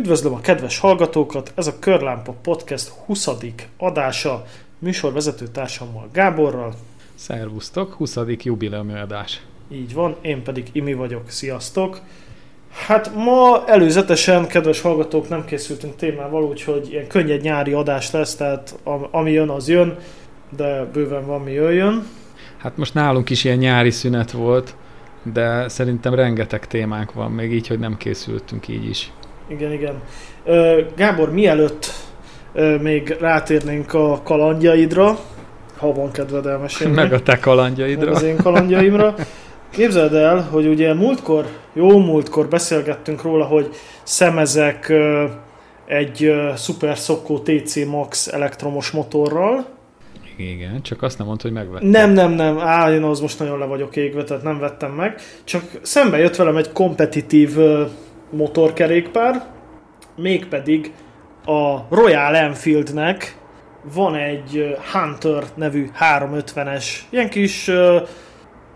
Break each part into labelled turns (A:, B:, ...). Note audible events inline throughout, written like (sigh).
A: Üdvözlöm a kedves hallgatókat, ez a Körlámpa Podcast 20. adása, műsorvezető társammal Gáborral.
B: Szervusztok, 20. jubileumi adás.
A: Így van, én pedig Imi vagyok, sziasztok! Hát ma előzetesen, kedves hallgatók, nem készültünk témával, úgyhogy ilyen könnyed nyári adás lesz, tehát ami jön, az jön, de bőven van mi jöjjön.
B: Hát most nálunk is ilyen nyári szünet volt, de szerintem rengeteg témánk van, még így, hogy nem készültünk így is.
A: Igen, igen. Gábor, mielőtt még rátérnénk a kalandjaidra, ha van kedved elmesélni.
B: Meg a te kalandjaidra.
A: Meg az én kalandjaimra. Képzeld el, hogy ugye múltkor, jó múltkor beszélgettünk róla, hogy szemezek egy Super Sokko TC Max elektromos motorral.
B: Igen, csak azt nem mondta, hogy megvettem.
A: Nem, nem, nem, á, én az most nagyon le vagyok égve, tehát nem vettem meg. Csak szembe jött velem egy kompetitív motorkerékpár, mégpedig a Royal Enfieldnek van egy Hunter nevű 350-es, ilyen kis,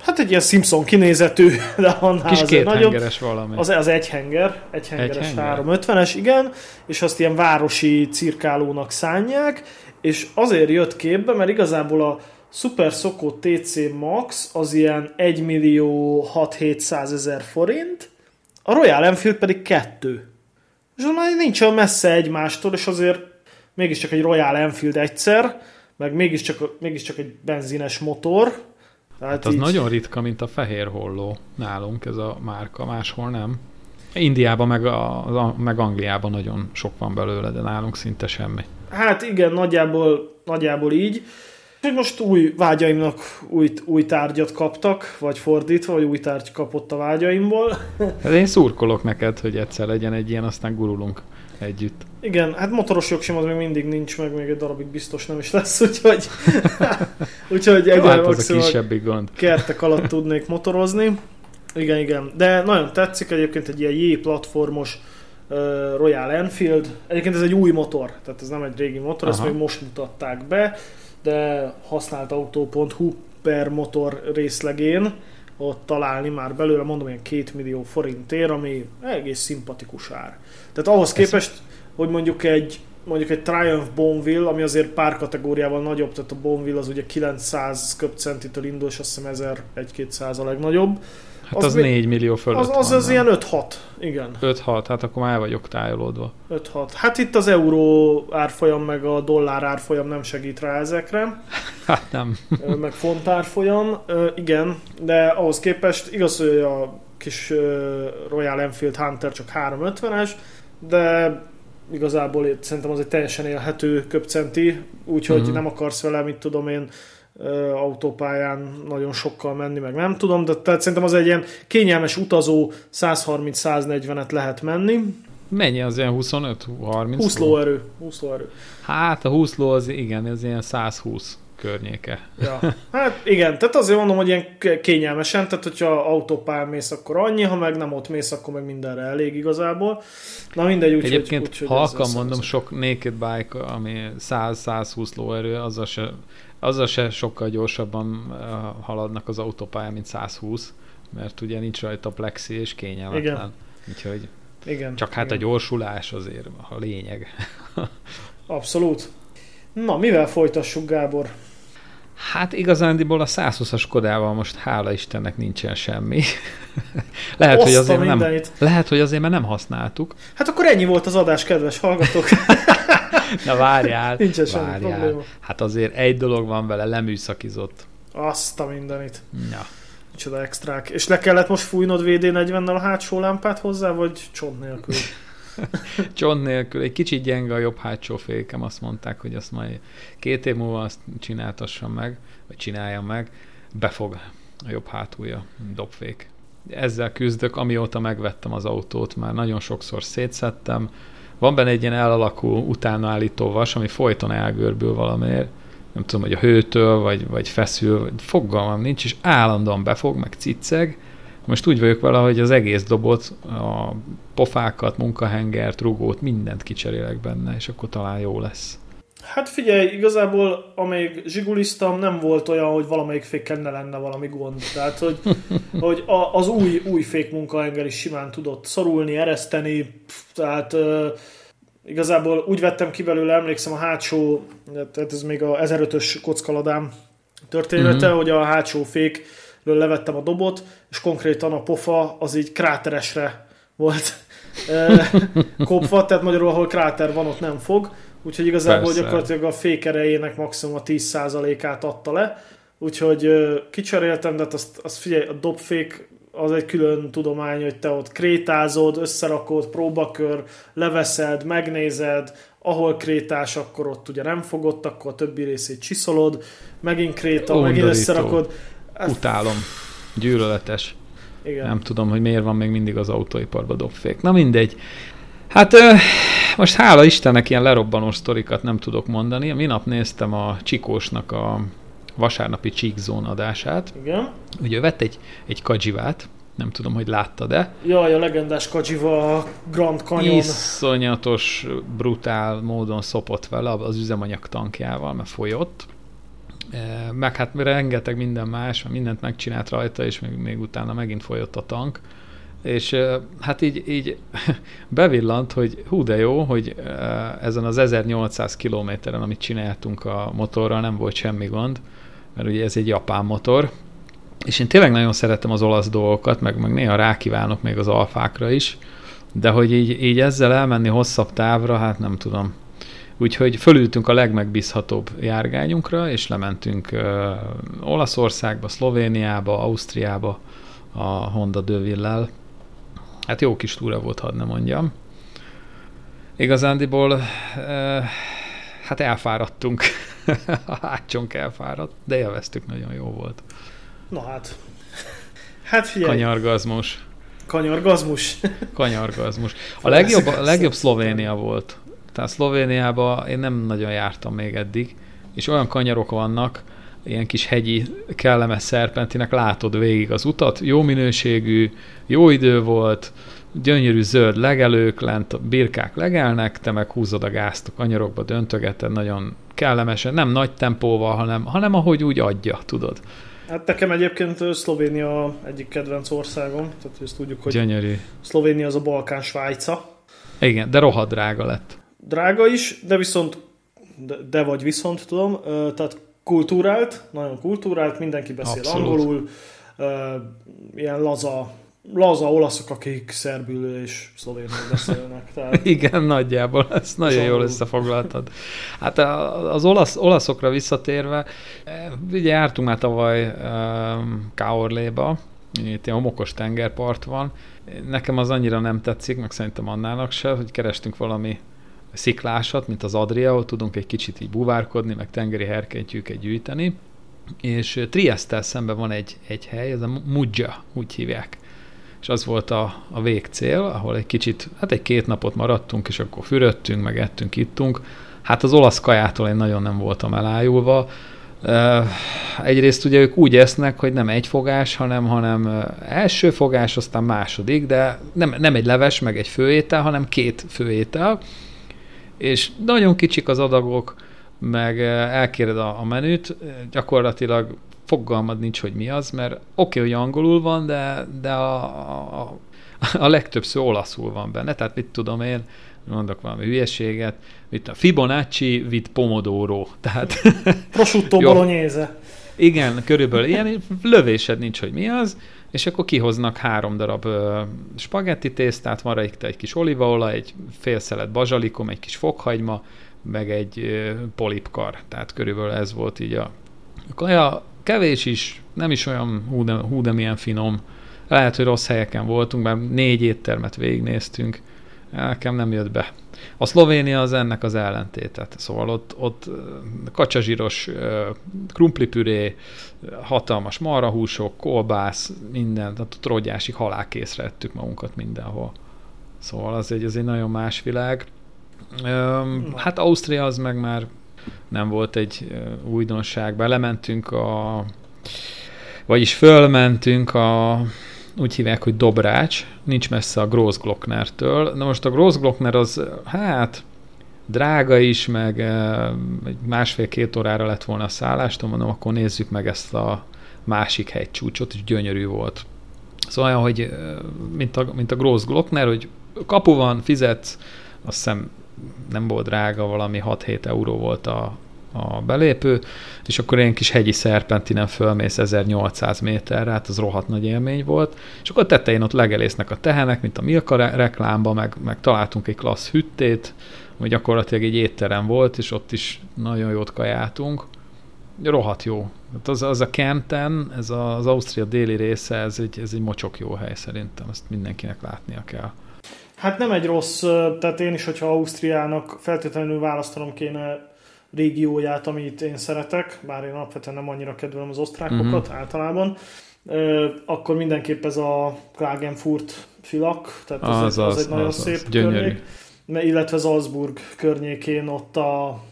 A: hát egy ilyen Simpson kinézetű, (laughs) de annál
B: kis azért nagyobb. valami.
A: Az, az egy henger, egy hengeres egy 350-es, igen, és azt ilyen városi cirkálónak szánják, és azért jött képbe, mert igazából a Super Soko TC Max az ilyen 1 millió 6-700 ezer forint, a Royal Enfield pedig kettő. És már nincs olyan messze egymástól, és azért mégiscsak egy Royal Enfield egyszer, meg mégiscsak, mégiscsak egy benzines motor.
B: Tehát hát az így... nagyon ritka, mint a fehér holló nálunk ez a márka, máshol nem. Indiában meg, a, meg Angliában nagyon sok van belőle, de nálunk szinte semmi.
A: Hát igen, nagyjából, nagyjából így hogy most új vágyaimnak új, új tárgyat kaptak, vagy fordítva, vagy új tárgy kapott a vágyaimból.
B: Hát én szurkolok neked, hogy egyszer legyen egy ilyen, aztán gurulunk együtt.
A: Igen, hát motoros jogsim az még mindig nincs, meg még egy darabig biztos nem is lesz, úgyhogy, (laughs) úgyhogy egyre
B: hát az a kisebbik gond.
A: kertek alatt tudnék motorozni. Igen, igen. De nagyon tetszik egyébként egy ilyen J platformos uh, Royal Enfield. Egyébként ez egy új motor, tehát ez nem egy régi motor, Aha. ezt még most mutatták be de használt autó.hu per motor részlegén ott találni már belőle, mondom, ilyen két millió forintért, ami egész szimpatikus ár. Tehát ahhoz képest, hogy mondjuk egy mondjuk egy Triumph Bonville, ami azért pár kategóriával nagyobb, tehát a Bonville az ugye 900 köbcentitől indul, és azt hiszem 1000-1200 a legnagyobb,
B: Hát az, az 4 millió fölött
A: Az, az,
B: van,
A: az ilyen 5-6, igen.
B: 5-6, hát akkor már vagyok tájolódva.
A: 5-6. Hát itt az euró árfolyam meg a dollár árfolyam nem segít rá ezekre. (laughs)
B: Hát nem.
A: meg font árfolyam, igen, de ahhoz képest igaz, hogy a kis Royal Enfield Hunter csak 350-es, de igazából szerintem az egy teljesen élhető köpcenti, úgyhogy uh-huh. nem akarsz vele, mit tudom én, autópályán nagyon sokkal menni, meg nem tudom, de tehát szerintem az egy ilyen kényelmes utazó 130-140-et lehet menni.
B: Mennyi az ilyen 25-30?
A: 20 lóerő. 20 lóerő.
B: Hát a 20 ló az igen, ez ilyen 120 környéke.
A: Ja. Hát igen, tehát azért mondom, hogy ilyen kényelmesen, tehát hogyha autópályán mész, akkor annyi, ha meg nem ott mész, akkor meg mindenre elég igazából. Na mindegy, úgy,
B: Egyébként,
A: úgy,
B: ha akar mondom, sok naked bike, ami 100-120 lóerő, az se azzal se sokkal gyorsabban haladnak az autópályán, mint 120, mert ugye nincs rajta plexi és kényelmetlen. Igen. Úgyhogy igen, csak hát igen. a gyorsulás azért a lényeg. (laughs)
A: Abszolút. Na, mivel folytassuk, Gábor?
B: Hát igazándiból a 120-as Kodával most hála Istennek nincsen semmi. (laughs) lehet, hogy azért nem, lehet, hogy azért mert nem használtuk.
A: Hát akkor ennyi volt az adás, kedves hallgatók. (laughs)
B: Na várjál,
A: Nincsen
B: várjál. Hát azért egy dolog van vele, leműszakizott.
A: Azt a mindenit.
B: Ja.
A: Micsoda extrák. És le kellett most fújnod VD40-nel a hátsó lámpát hozzá, vagy csont nélkül? (laughs)
B: csont nélkül. Egy kicsit gyenge a jobb hátsó fékem, azt mondták, hogy azt majd két év múlva azt csináltassam meg, vagy csináljam meg, befog a jobb hátulja, dobfék. Ezzel küzdök, amióta megvettem az autót, már nagyon sokszor szétszettem, van benne egy ilyen elalakú utánaállító vas, ami folyton elgörbül valamiért, nem tudom, hogy a hőtől, vagy, vagy feszül, vagy fogalmam nincs, és állandóan befog, meg cicceg. Most úgy vagyok vele, hogy az egész dobot, a pofákat, munkahengert, rugót, mindent kicserélek benne, és akkor talán jó lesz.
A: Hát figyelj, igazából amíg zsiguliztam, nem volt olyan, hogy valamelyik fékkel ne lenne valami gond. Tehát, hogy, (laughs) hogy a, az új, új fék munkaengel is simán tudott szorulni, ereszteni, tehát uh, igazából úgy vettem ki belőle, emlékszem a hátsó, tehát ez még a 1005-ös kockaladám története, mm-hmm. hogy a hátsó fékről levettem a dobot, és konkrétan a pofa az így kráteresre volt (laughs) kopva, tehát magyarul ahol kráter van, ott nem fog, úgyhogy igazából Persze. gyakorlatilag a fék erejének maximum a 10%-át adta le, úgyhogy kicseréltem, de hát azt, azt figyelj, a dobfék az egy külön tudomány, hogy te ott krétázod, összerakod, próbakör, leveszed, megnézed, ahol krétás, akkor ott ugye nem fogott, akkor a többi részét csiszolod, megint kréta, Undorító. megint összerakod.
B: Utálom. Gyűlöletes. Igen. Nem tudom, hogy miért van még mindig az autóiparban dobfék. Na mindegy. Hát most hála Istennek ilyen lerobbanó sztorikat nem tudok mondani. Minap néztem a Csikósnak a vasárnapi Csíkzón adását.
A: Igen.
B: Ugye vett egy, egy kadzsivát, nem tudom, hogy láttad-e.
A: Jaj, a legendás Kajiva Grand Canyon.
B: Iszonyatos, brutál módon szopott vele az üzemanyag tankjával, mert folyott. E, meg hát rengeteg minden más, mindent megcsinált rajta, és még, még utána megint folyott a tank. És hát így, így (laughs) bevillant, hogy hú de jó, hogy ezen az 1800 kilométeren, amit csináltunk a motorral, nem volt semmi gond, mert ugye ez egy japán motor, és én tényleg nagyon szeretem az olasz dolgokat, meg, meg néha rákívánok még az alfákra is, de hogy így, így ezzel elmenni hosszabb távra, hát nem tudom. Úgyhogy fölültünk a legmegbízhatóbb járgányunkra, és lementünk uh, Olaszországba, Szlovéniába, Ausztriába a Honda Dövillel. Hát jó kis túra volt, hadd ne mondjam. Igazándiból hát elfáradtunk. (laughs) a hátsónk elfáradt, de élveztük, nagyon jó volt.
A: Na hát. Hát figyelj.
B: Kanyargazmus.
A: Kanyargazmus.
B: Kanyargazmus. A legjobb, a legjobb Szlovénia volt. Tehát Szlovéniában én nem nagyon jártam még eddig, és olyan kanyarok vannak, ilyen kis hegyi, kellemes szerpentinek, látod végig az utat, jó minőségű, jó idő volt, gyönyörű zöld legelők, lent a birkák legelnek, te meg húzod a gázt a kanyarokba, döntögeted, nagyon kellemesen, nem nagy tempóval, hanem, hanem ahogy úgy adja, tudod.
A: Hát nekem egyébként Szlovénia egyik kedvenc országom, tehát ezt tudjuk, hogy
B: Gyönyörű.
A: Szlovénia az a Balkán Svájca.
B: Igen, de rohadt drága lett.
A: Drága is, de viszont, de, de vagy viszont tudom, tehát kultúrált, nagyon kultúrált, mindenki beszél Abszolút. angolul, ilyen laza laza olaszok, akik szerbül és szlovénul beszélnek. Tehát... (laughs)
B: Igen, nagyjából, ezt nagyon Zsangul. jól összefoglaltad. Hát az olasz, olaszokra visszatérve, ugye jártunk már tavaly Kaorléba, itt ilyen homokos tengerpart van. Nekem az annyira nem tetszik, meg szerintem annának se, hogy kerestünk valami sziklásat, mint az Adria, ahol tudunk egy kicsit így buvárkodni, meg tengeri herkentyűket gyűjteni. És Trieste szemben van egy, egy hely, ez a Muggia, úgy hívják és az volt a, a végcél, ahol egy kicsit, hát egy két napot maradtunk, és akkor fürödtünk, meg ettünk, ittunk. Hát az olasz kajától én nagyon nem voltam elájulva. Egyrészt ugye ők úgy esznek, hogy nem egy fogás, hanem, hanem első fogás, aztán második, de nem, nem egy leves, meg egy főétel, hanem két főétel, és nagyon kicsik az adagok, meg elkéred a, a menüt, gyakorlatilag fogalmad nincs, hogy mi az, mert oké, okay, hogy angolul van, de, de a, a, a legtöbb szó olaszul van benne, tehát mit tudom én, mondok valami hülyeséget, mit a Fibonacci vid Pomodoro, tehát...
A: Prosciutto (laughs) bolognese.
B: Igen, körülbelül ilyen lövésed nincs, hogy mi az, és akkor kihoznak három darab spagetti tésztát, van rajta egy kis olívaolaj, egy fél szelet bazsalikom, egy kis fokhagyma, meg egy polipkar. Tehát körülbelül ez volt így a kaja kevés is, nem is olyan hú de, hú de milyen finom. Lehet, hogy rossz helyeken voltunk, mert négy éttermet végignéztünk. Nekem nem jött be. A Szlovénia az ennek az ellentétet. Szóval ott, ott kacsazsíros krumplipüré, hatalmas marahúsok, kolbász, minden, tehát rogyásig halálkészre ettük magunkat mindenhol. Szóval az egy, az egy nagyon más világ. Hát Ausztria az meg már nem volt egy újdonság. Belementünk a... Vagyis fölmentünk a úgy hívják, hogy Dobrács, nincs messze a Grossglocknertől. Na most a Grossglockner az, hát drága is, meg másfél-két órára lett volna a szállást, mondom, akkor nézzük meg ezt a másik hegycsúcsot, és gyönyörű volt. Szóval olyan, hogy mint a, mint a Gross Glockner, hogy kapu van, fizetsz, azt hiszem nem volt drága, valami 6-7 euró volt a, a belépő, és akkor ilyen kis hegyi szerpentinen fölmész 1800 méterre, hát az rohadt nagy élmény volt, és akkor tetején ott legelésznek a tehenek, mint a Milka reklámba, meg, meg találtunk egy klassz hüttét, ami gyakorlatilag egy étterem volt, és ott is nagyon jót kajáltunk. Rohadt jó. Hát az, az a Kempten, ez az Ausztria déli része, ez egy, ez egy mocsok jó hely szerintem, ezt mindenkinek látnia kell.
A: Hát nem egy rossz, tehát én is, hogyha Ausztriának feltétlenül választanom kéne régióját, amit én szeretek, bár én alapvetően nem annyira kedvelem az osztrákokat uh-huh. általában, akkor mindenképp ez a Klagenfurt filak, tehát az, az, egy, az, az egy nagyon az, szép az, környék. Illetve Salzburg környékén ott a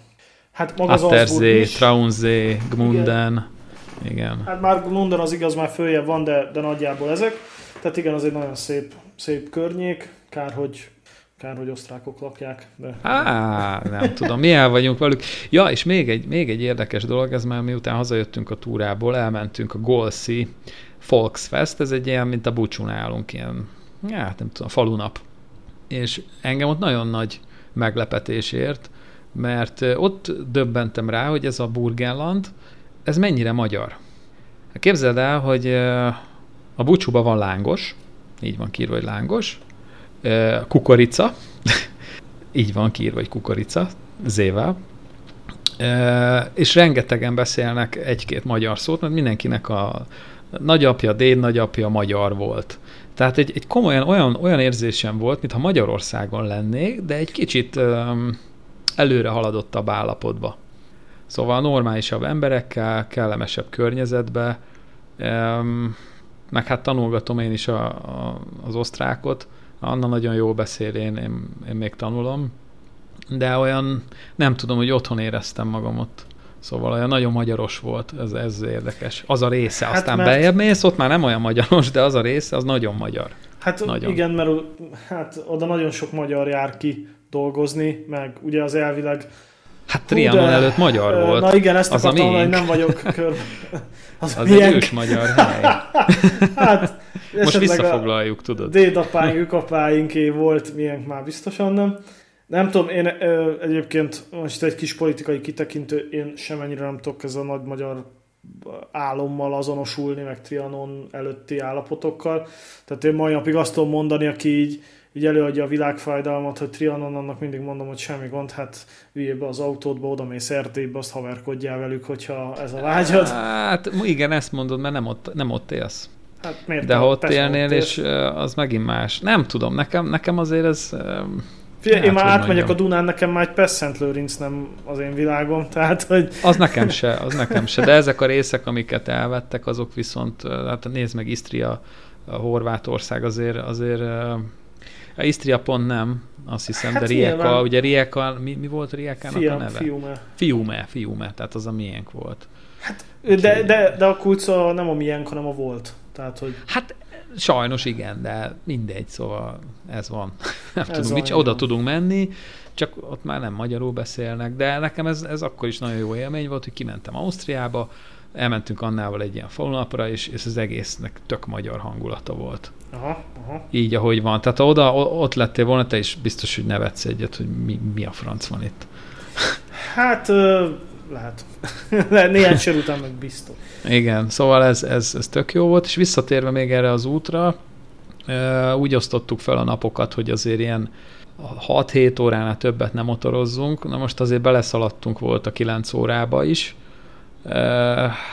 B: Hát maga Atterzé, az Traunzé, Gmunden. Igen. igen.
A: Hát már Gmunden az igaz, már följebb van, de, de nagyjából ezek. Tehát igen, az egy nagyon szép, szép környék. Kár, hogy Kár, hogy osztrákok lakják. De...
B: Á, nem tudom, mi el vagyunk velük. Ja, és még egy, még egy érdekes dolog, ez már miután hazajöttünk a túrából, elmentünk a Golszi Volksfest, ez egy ilyen, mint a Bucsú nálunk, ilyen, hát nem tudom, falunap. És engem ott nagyon nagy meglepetés ért, mert ott döbbentem rá, hogy ez a Burgenland, ez mennyire magyar. Képzeld el, hogy a Bucsúban van lángos, így van kírva, hogy lángos, kukorica, (laughs) így van kiírva, hogy kukorica, zével, és rengetegen beszélnek egy-két magyar szót, mert mindenkinek a nagyapja, déd nagyapja magyar volt. Tehát egy, egy komolyan olyan, olyan érzésem volt, mintha Magyarországon lennék, de egy kicsit um, előre haladottabb állapotba. Szóval normálisabb emberekkel, kellemesebb környezetbe, um, meg hát tanulgatom én is a, a, az osztrákot, Anna nagyon jó beszél, én, én, én még tanulom, de olyan, nem tudom, hogy otthon éreztem magam ott. Szóval olyan nagyon magyaros volt, ez, ez érdekes. Az a része, hát aztán mert... bejebb mész, ott már nem olyan magyaros, de az a része, az nagyon magyar.
A: Hát nagyon. igen, mert hát oda nagyon sok magyar jár ki dolgozni, meg ugye az elvileg
B: Hát Trianon de, előtt magyar volt.
A: Na igen, ezt az akartam hogy nem vagyok kör... (laughs)
B: Az, az egy ős magyar hely. (laughs) hát, Most visszafoglaljuk, tudod.
A: Dédapáink, ükapáinké volt, milyen már biztosan nem. Nem tudom, én ö, egyébként most egy kis politikai kitekintő, én semennyire nem tudok ez a nagy magyar álommal azonosulni, meg Trianon előtti állapotokkal. Tehát én mai napig azt tudom mondani, aki így így előadja a világfájdalmat, hogy Trianon annak mindig mondom, hogy semmi gond, hát üljél be az autódba, oda mész Erdélybe, azt haverkodjál velük, hogyha ez a vágyad.
B: Hát igen, ezt mondod, mert nem ott, nem ott élsz. Hát miért De ha ott élnél, ott és az megint más. Nem tudom, nekem, nekem azért ez...
A: Figyelj, én már átmegyek a Dunán, nekem már egy Pesszent Lőrinc nem az én világom, tehát hogy...
B: Az nekem se, az nekem se, de ezek a részek, amiket elvettek, azok viszont, hát nézd meg Isztria, Horvátország azért, azért a Istria pont nem, azt hiszem, hát de Rijeka, ugye Rijeka, mi, mi volt Riekának Fiam, a neve?
A: Fiume.
B: Fiume, Fiume, tehát az a miénk volt.
A: Hát, de, de, de a kulca nem a miénk, hanem a volt. Tehát, hogy...
B: Hát sajnos igen, de mindegy, szóval ez van. nem ez tudunk, mit, oda tudunk menni, csak ott már nem magyarul beszélnek, de nekem ez, ez akkor is nagyon jó élmény volt, hogy kimentem Ausztriába, elmentünk Annával egy ilyen falunapra, és, és az egésznek tök magyar hangulata volt.
A: Aha, aha.
B: Így, ahogy van. Tehát ha oda, ott lettél volna, te is biztos, hogy nevetsz egyet, hogy mi, mi a franc van itt.
A: Hát, (laughs) lehet. Néhány sor után meg biztos.
B: Igen, szóval ez, ez, ez tök jó volt, és visszatérve még erre az útra, úgy osztottuk fel a napokat, hogy azért ilyen 6-7 óránál többet nem motorozzunk, na most azért beleszaladtunk volt a 9 órába is,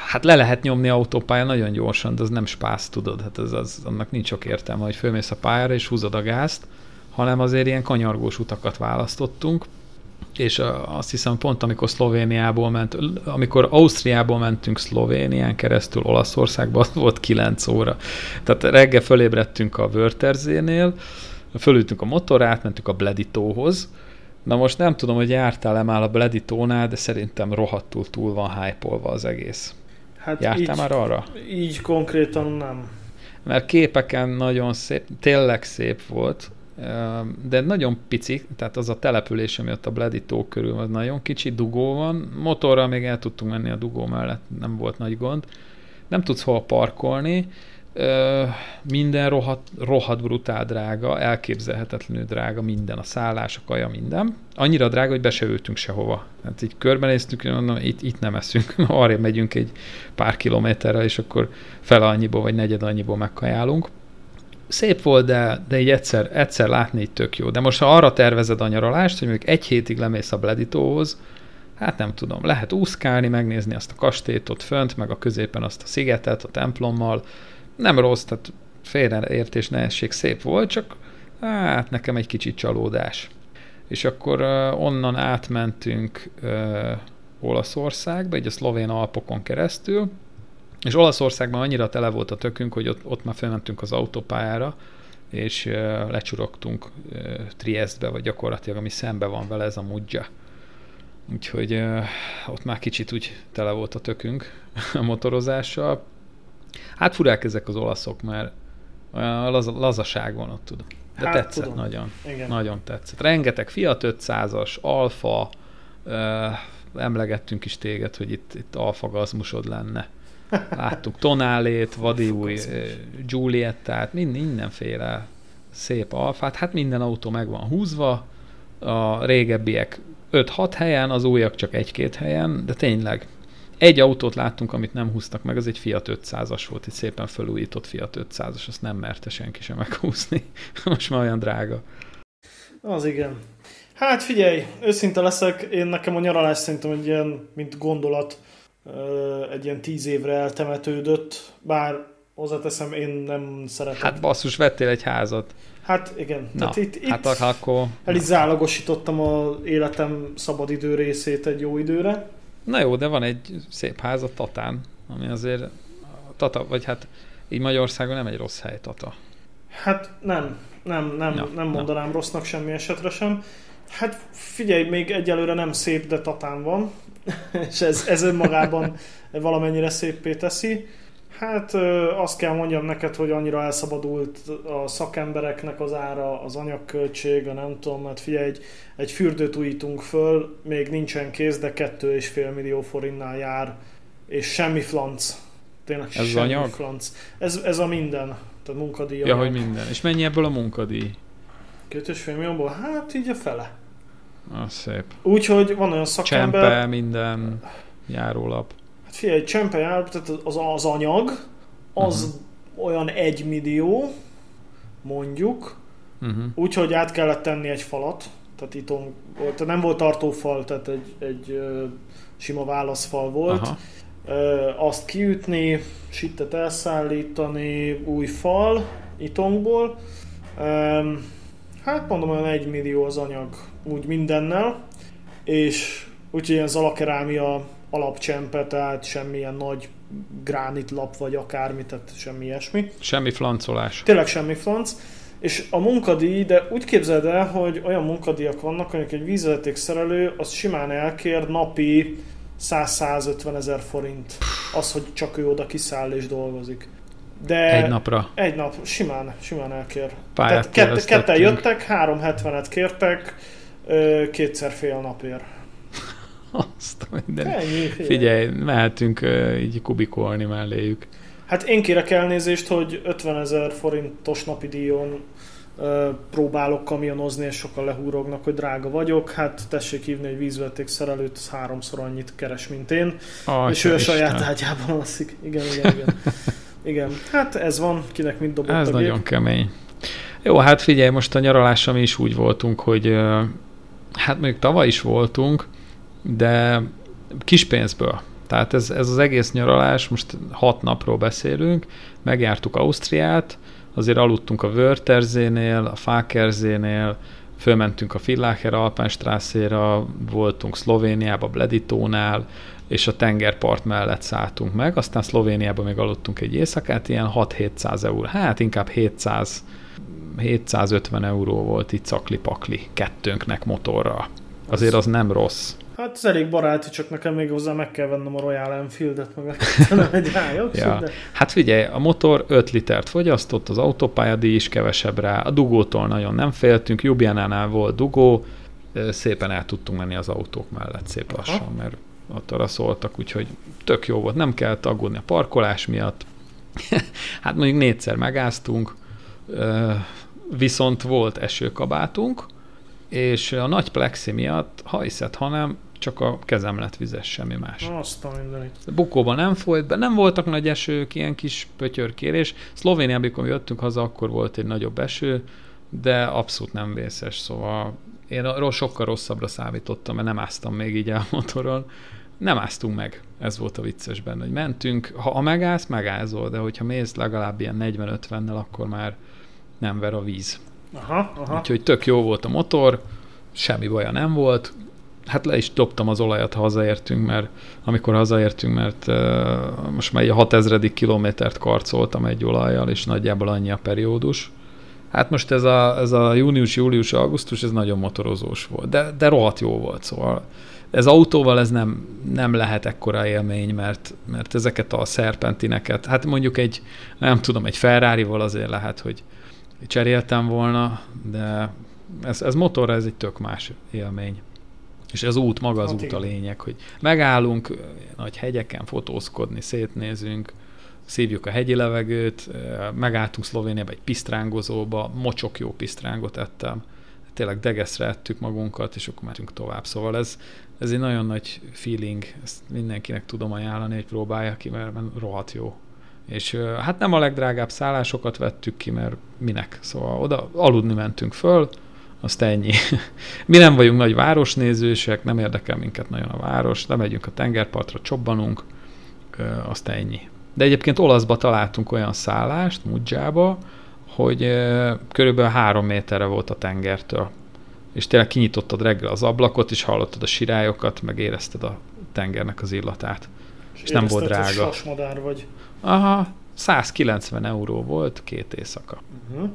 B: hát le lehet nyomni autópályán nagyon gyorsan, de az nem spász, tudod, hát az, az, annak nincs sok értelme, hogy fölmész a pályára és húzod a gázt, hanem azért ilyen kanyargós utakat választottunk, és azt hiszem pont amikor Szlovéniából ment, amikor Ausztriából mentünk Szlovénián keresztül Olaszországba, az volt 9 óra. Tehát reggel fölébredtünk a Wörterzénél, fölültünk a motorát, mentünk a Bleditóhoz, Na most nem tudom, hogy jártál-e már a Bleditónál, de szerintem rohadtul túl van hype az egész. Hát Jártál így, már arra?
A: Így konkrétan nem.
B: Mert képeken nagyon szép, tényleg szép volt. de nagyon pici, tehát az a település, ami ott a Bleditó körül, az nagyon kicsi, dugó van, motorral még el tudtunk menni a dugó mellett, nem volt nagy gond, nem tudsz hol parkolni, minden rohadt, rohadt brutál drága, elképzelhetetlenül drága minden, a szállás, a kaja, minden. Annyira drága, hogy be se ültünk sehova. Hát így körbenéztünk, mondom, itt, itt nem eszünk, (laughs) arra megyünk egy pár kilométerre, és akkor fel annyiból, vagy negyed annyiból megkajálunk. Szép volt, de, de így egyszer, egyszer látni így tök jó. De most ha arra tervezed a nyaralást, hogy mondjuk egy hétig lemész a Bleditóhoz, hát nem tudom, lehet úszkálni, megnézni azt a kastélyt ott fönt, meg a középen azt a szigetet a templommal, nem rossz, tehát félreértés, nehézség szép volt, csak hát nekem egy kicsit csalódás. És akkor uh, onnan átmentünk uh, Olaszországba, egy a szlovén Alpokon keresztül, és Olaszországban annyira tele volt a tökünk, hogy ott, ott már felmentünk az autópályára, és uh, lecsurogtunk uh, Triestbe, vagy gyakorlatilag ami szembe van vele, ez a Mudja. Úgyhogy uh, ott már kicsit úgy tele volt a tökünk a motorozással. Hát furák ezek az olaszok, mert olyan laz, lazaság van ott, tudom. De hát, tetszett tudom. nagyon. Igen. Nagyon tetszett. Rengeteg Fiat 500-as, Alfa, ö, emlegettünk is téged, hogy itt, itt Alfa gazmusod lenne. Láttuk Tonálét, Vadi új Giuliettát, mind, mindenféle szép alfát. Hát minden autó meg van húzva, a régebbiek 5-6 helyen, az újak csak egy-két helyen, de tényleg egy autót láttunk, amit nem húztak meg, az egy Fiat 500-as volt, egy szépen felújított Fiat 500-as, azt nem merte senki sem meghúzni. (laughs) Most már olyan drága.
A: Az igen. Hát figyelj, őszinte leszek, én nekem a nyaralás szerintem egy ilyen, mint gondolat, egy ilyen tíz évre eltemetődött, bár hozzáteszem, én nem szeretem.
B: Hát basszus, vettél egy házat.
A: Hát igen.
B: Na, Tehát itt, hát itt akkor...
A: El is zálogosítottam a életem szabadidő részét egy jó időre.
B: Na jó, de van egy szép ház a Tatán, ami azért Tata, vagy hát így Magyarországon nem egy rossz hely Tata.
A: Hát nem, nem, nem, ja, nem mondanám ja. rossznak semmi esetre sem. Hát figyelj, még egyelőre nem szép, de Tatán van, (laughs) és ez, ez önmagában (laughs) valamennyire szépé teszi. Hát azt kell mondjam neked, hogy annyira elszabadult a szakembereknek az ára, az anyagköltség, a nem tudom, mert figyelj, egy, egy fürdőt újítunk föl, még nincsen kész, de kettő és fél millió forintnál jár, és semmi flanc. Tényleg ez semmi anyag? flanc. Ez, ez a minden, tehát munkadíj.
B: Ja, hogy minden. És mennyi ebből a munkadíj?
A: Két és fél millióból? Hát így a fele.
B: Ah, szép.
A: Úgyhogy van olyan szakember...
B: Csempe, minden, járólap.
A: Hát figyelj, csempe jár, tehát az, az anyag, az uh-huh. olyan egy millió, mondjuk, uh-huh. úgyhogy át kellett tenni egy falat, tehát itt tehát nem volt tartófal, tehát egy, egy sima válaszfal volt. Aha. Azt kiütni, sittet elszállítani, új fal itongból. Hát mondom, olyan egy millió az anyag úgy mindennel, és úgyhogy ilyen zalakerámia alapcsempe, tehát semmilyen nagy gránitlap vagy akármi, tehát semmi ilyesmi.
B: Semmi flancolás.
A: Tényleg semmi flanc. És a munkadíj, de úgy képzeld el, hogy olyan munkadíjak vannak, hogy egy vízvezetékszerelő az simán elkér napi 100-150 ezer forint az, hogy csak ő oda kiszáll és dolgozik. De
B: egy napra?
A: Egy nap, simán, simán elkér. Pályát Tehát kett, ketten jöttek, 370-et kértek, kétszer fél napért.
B: Azt minden. Ennyi, Figyelj, mehetünk uh, így kubikolni melléjük.
A: Hát én kérek elnézést, hogy 50 ezer forintos napi díjon uh, próbálok kamionozni, és sokan lehúrognak, hogy drága vagyok. Hát tessék hívni egy vízveték szerelőt, az háromszor annyit keres, mint én. Oh, és ő a saját ágyában alszik. Igen, igen, igen. igen, hát ez van, kinek mit dobott
B: Ez a nagyon kemény. Jó, hát figyelj, most a nyaralással mi is úgy voltunk, hogy uh, hát még tavaly is voltunk, de kis pénzből. Tehát ez, ez az egész nyaralás, most hat napról beszélünk, megjártuk Ausztriát, azért aludtunk a Wörtherzénél, a Fákerzénél, fölmentünk a Fillacher Alpenstrászéra, voltunk Szlovéniába, Bleditónál, és a tengerpart mellett szálltunk meg, aztán Szlovéniában még aludtunk egy éjszakát, ilyen 6-700 euró, hát inkább 700 750 euró volt itt cakli-pakli kettőnknek motorra. Azért az nem rossz.
A: Hát ez elég baráti, csak nekem még hozzá meg kell vennem a Royal Enfield-et, meg (laughs) egy
B: ja. De... Hát figyelj, a motor 5 litert fogyasztott, az autópályadíj is kevesebb rá, a dugótól nagyon nem féltünk, Jubianánál volt dugó, szépen el tudtunk menni az autók mellett szép lassan, Aha. mert ott arra szóltak, úgyhogy tök jó volt, nem kellett aggódni a parkolás miatt. (laughs) hát mondjuk négyszer megáztunk, viszont volt esőkabátunk, és a nagy plexi miatt, ha hiszed, hanem csak a kezem lett vizes, semmi más.
A: Azt a mindenit.
B: Bukóban nem folyt be, nem voltak nagy esők, ilyen kis pötyörkérés. Szlovéniában, amikor jöttünk haza, akkor volt egy nagyobb eső, de abszolút nem vészes, szóval én sokkal rosszabbra számítottam, mert nem áztam még így a motoron. Nem áztunk meg. Ez volt a vicces benne, hogy mentünk. Ha a megállsz, megázol, de hogyha mész legalább ilyen 40-50-nel, akkor már nem ver a víz.
A: Aha, aha.
B: Úgyhogy tök jó volt a motor, semmi baja nem volt. Hát le is dobtam az olajat, ha hazaértünk, mert amikor hazaértünk, mert uh, most már egy 6000. kilométert karcoltam egy olajjal, és nagyjából annyi a periódus. Hát most ez a, ez a június, július, augusztus, ez nagyon motorozós volt, de, de rohadt jó volt, szóval ez autóval ez nem, nem lehet ekkora élmény, mert, mert ezeket a szerpentineket, hát mondjuk egy, nem tudom, egy Ferrari-val azért lehet, hogy cseréltem volna, de ez, ez motorra ez egy tök más élmény. És ez út, maga az hát út a lényeg, hogy megállunk nagy hegyeken fotózkodni, szétnézünk, szívjuk a hegyi levegőt, megálltunk Szlovéniába egy pisztrángozóba, mocsok jó pisztrángot ettem, tényleg degeszre ettük magunkat, és akkor mentünk tovább. Szóval ez, ez egy nagyon nagy feeling, ezt mindenkinek tudom ajánlani, hogy próbálja ki, mert rohadt jó. És hát nem a legdrágább szállásokat vettük ki, mert minek. Szóval oda aludni mentünk föl, azt ennyi. (laughs) Mi nem vagyunk nagy városnézősek, nem érdekel minket nagyon a város, nem megyünk a tengerpartra, csobbanunk, azt ennyi. De egyébként olaszba találtunk olyan szállást, Mudzsába, hogy körülbelül három méterre volt a tengertől. És tényleg kinyitottad reggel az ablakot, és hallottad a sirályokat, meg érezted a tengernek az illatát. És, és nem volt drága.
A: Sasmadár vagy.
B: Aha, 190 euró volt két éjszaka. Uh-huh.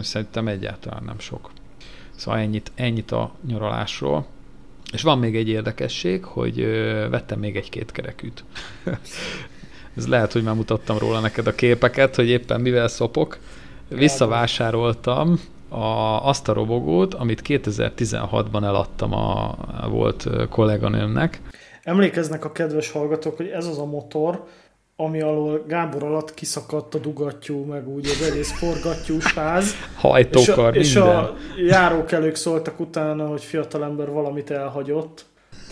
B: Szerintem egyáltalán nem sok. Szóval ennyit, ennyit a nyaralásról. És van még egy érdekesség, hogy vettem még egy két kerekűt. (laughs) Ez lehet, hogy már mutattam róla neked a képeket, hogy éppen mivel szopok. Visszavásároltam a, azt a robogót, amit 2016-ban eladtam a, a volt kolléganőmnek.
A: Emlékeznek a kedves hallgatók, hogy ez az a motor, ami alól Gábor alatt kiszakadt a dugattyú, meg úgy az egész forgattyús ház.
B: Hajtókar,
A: és a, minden. És a járókelők szóltak utána, hogy fiatalember valamit elhagyott.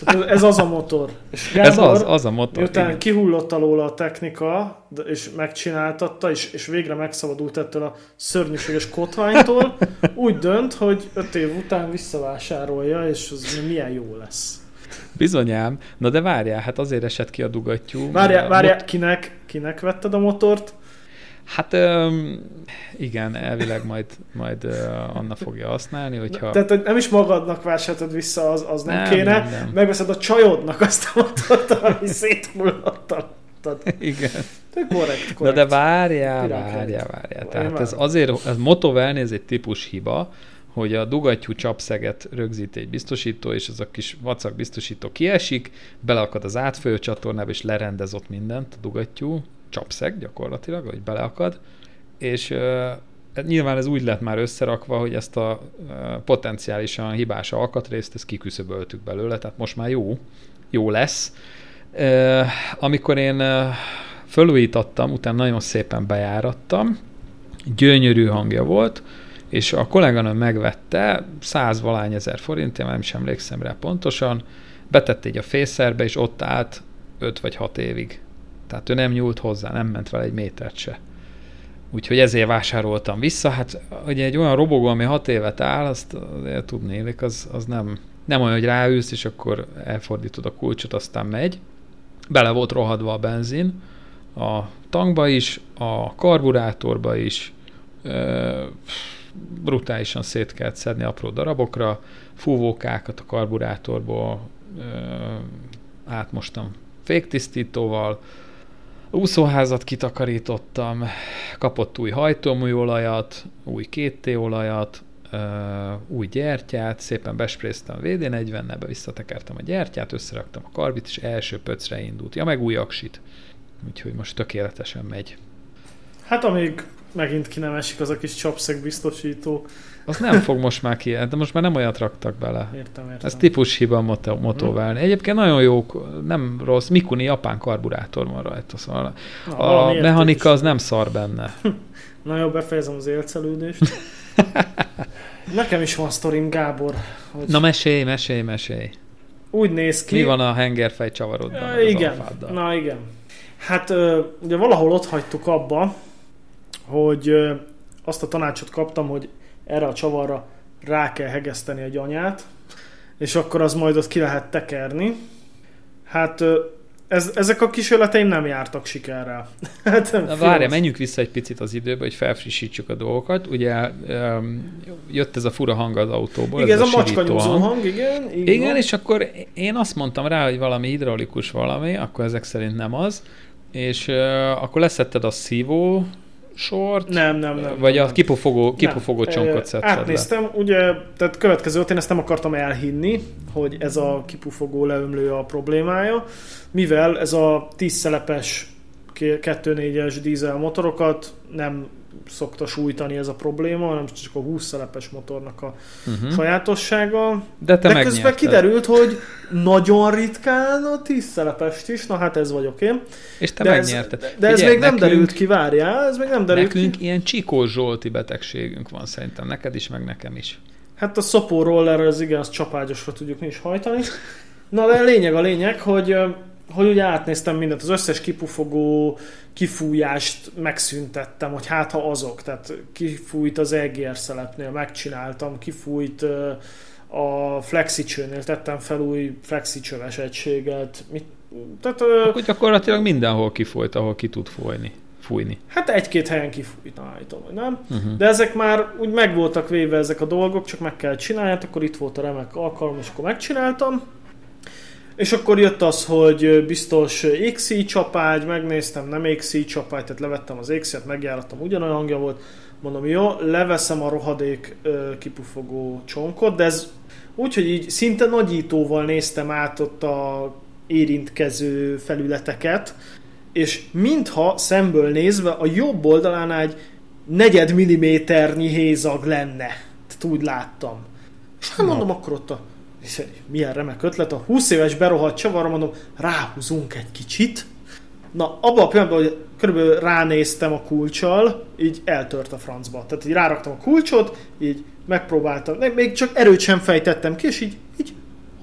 A: Tehát ez az a motor. És
B: Gábor, ez az, az a motor.
A: Miután igen. kihullott alól a technika, és megcsináltatta, és, és végre megszabadult ettől a szörnyűséges kotványtól, úgy dönt, hogy öt év után visszavásárolja, és az milyen jó lesz.
B: Bizonyám. Na de várjál, hát azért esett ki a dugattyú.
A: Várjál, várjál, mot- kinek, kinek vetted a motort?
B: Hát um, igen, elvileg majd, majd uh, Anna fogja használni, hogyha...
A: Tehát nem is magadnak vásároltad vissza, az, az nem, nem kéne. Nem, nem. Megveszed a csajodnak azt a motort, ami (laughs) széthullott
B: Igen.
A: De korrekt, korrekt.
B: Na de várjál, várjál, várjál. Tehát ez azért, ez motovelni, ez egy típus hiba, hogy a dugattyú csapszeget rögzít egy biztosító, és az a kis vacak biztosító kiesik, beleakad az átfolyó csatornába, és lerendez ott mindent a dugattyú, csapszeg gyakorlatilag, hogy beleakad, és uh, nyilván ez úgy lett már összerakva, hogy ezt a uh, potenciálisan hibás alkatrészt, ezt kiküszöböltük belőle, tehát most már jó, jó lesz. Uh, amikor én fölújítottam, utána nagyon szépen bejárattam, gyönyörű hangja volt, és a kolléganőm megvette, száz valány ezer forint, én nem is emlékszem rá pontosan, betette egy a fészerbe, és ott állt 5 vagy 6 évig. Tehát ő nem nyúlt hozzá, nem ment vele egy métert se. Úgyhogy ezért vásároltam vissza. Hát ugye egy olyan robogó, ami 6 évet áll, azt azért tudni, az, az nem, nem olyan, hogy ráülsz, és akkor elfordítod a kulcsot, aztán megy. Bele volt rohadva a benzin, a tankba is, a karburátorba is, brutálisan szét kellett szedni apró darabokra, fúvókákat a karburátorból ö, átmostam féktisztítóval, úszóházat kitakarítottam, kapott új hajtóműolajat, új 2T olajat, uh, új gyertyát, szépen bespréztem a VD40-nel, visszatekertem a gyertyát, összeraktam a karbit, és első pöcre indult. Ja, meg új aksit. Úgyhogy most tökéletesen megy.
A: Hát amíg megint ki nem esik az a kis csapszeg biztosító.
B: Az nem fog most már ki, de most már nem olyat raktak bele.
A: Értem, értem.
B: Ez típus hiba moto, motoválni. Hmm. Egyébként nagyon jó, nem rossz, Mikuni japán karburátor van rajta, szóval Na, a mechanika az nem szar benne. (laughs)
A: Na jó, befejezem az élcelődést. (laughs) Nekem is van sztorim, Gábor.
B: Hogy... Na mesélj, mesélj, mesélj.
A: Úgy néz ki.
B: Mi van a hengerfej csavarodban?
A: Ja, igen, na igen. Hát ugye valahol ott hagytuk abba, hogy azt a tanácsot kaptam, hogy erre a csavarra rá kell hegeszteni egy anyát, és akkor az majd ott ki lehet tekerni. Hát ez, ezek a kísérleteim nem jártak sikerrel. (laughs)
B: hát, Na várj, menjünk vissza egy picit az időbe, hogy felfrissítsük a dolgokat. Ugye um, jött ez a fura hang az autóból.
A: Igen, ez, ez a, a macskanyúzó hang. hang, igen.
B: Igen, van. és akkor én azt mondtam rá, hogy valami hidraulikus valami, akkor ezek szerint nem az, és uh, akkor leszetted a szívó sort?
A: Nem, nem, nem.
B: Vagy
A: nem,
B: a kipufogó, kipufogó nem. csonkot szedted
A: Átnéztem, le. ugye, tehát következő én ezt nem akartam elhinni, hogy ez a kipufogó leömlő a problémája, mivel ez a 10 szelepes 2.4-es dízel motorokat nem szokta sújtani ez a probléma, hanem csak a 20 szelepes motornak a uh-huh. sajátossága.
B: De te
A: De közben kiderült, hogy nagyon ritkán a 10 szelepest is, na hát ez vagyok én.
B: És te de megnyerted.
A: Ez, de ez Figyelj, még nekünk, nem derült ki, várjál, ez még nem derült
B: nekünk
A: ki.
B: ilyen Csikó Zsolti betegségünk van szerintem, neked is, meg nekem is.
A: Hát a szopó roller, az igen, az csapágyosra tudjuk mi is hajtani. Na de a lényeg a lényeg, hogy hogy ugye átnéztem mindent, az összes kipufogó kifújást megszüntettem, hogy hát ha azok, tehát kifújt az EGR szelepnél, megcsináltam, kifújt a flexicsőnél, tettem fel új flexicsöves egységet, mit,
B: tehát, Akkor gyakorlatilag mindenhol kifolyt, ahol ki tud folyni. Fújni.
A: Hát egy-két helyen kifújt, állítom, hogy nem. Uh-huh. De ezek már úgy meg voltak véve ezek a dolgok, csak meg kell csinálni, hát akkor itt volt a remek alkalom, és akkor megcsináltam. És akkor jött az, hogy biztos XI csapágy, megnéztem, nem XI csapágy, tehát levettem az XI-et, megjárattam, ugyanolyan hangja volt. Mondom, jó, leveszem a rohadék kipufogó csonkot, de ez úgy, hogy így szinte nagyítóval néztem át ott a érintkező felületeket, és mintha szemből nézve a jobb oldalán egy negyed milliméternyi hézag lenne. Tehát úgy láttam. És hát mondom, akkor ott a milyen remek ötlet, a 20 éves berohadt csavarra mondom, ráhúzunk egy kicsit. Na, abban a pillanatban, hogy körülbelül ránéztem a kulcsal, így eltört a francba. Tehát így ráraktam a kulcsot, így megpróbáltam, még csak erőt sem fejtettem ki, és így, így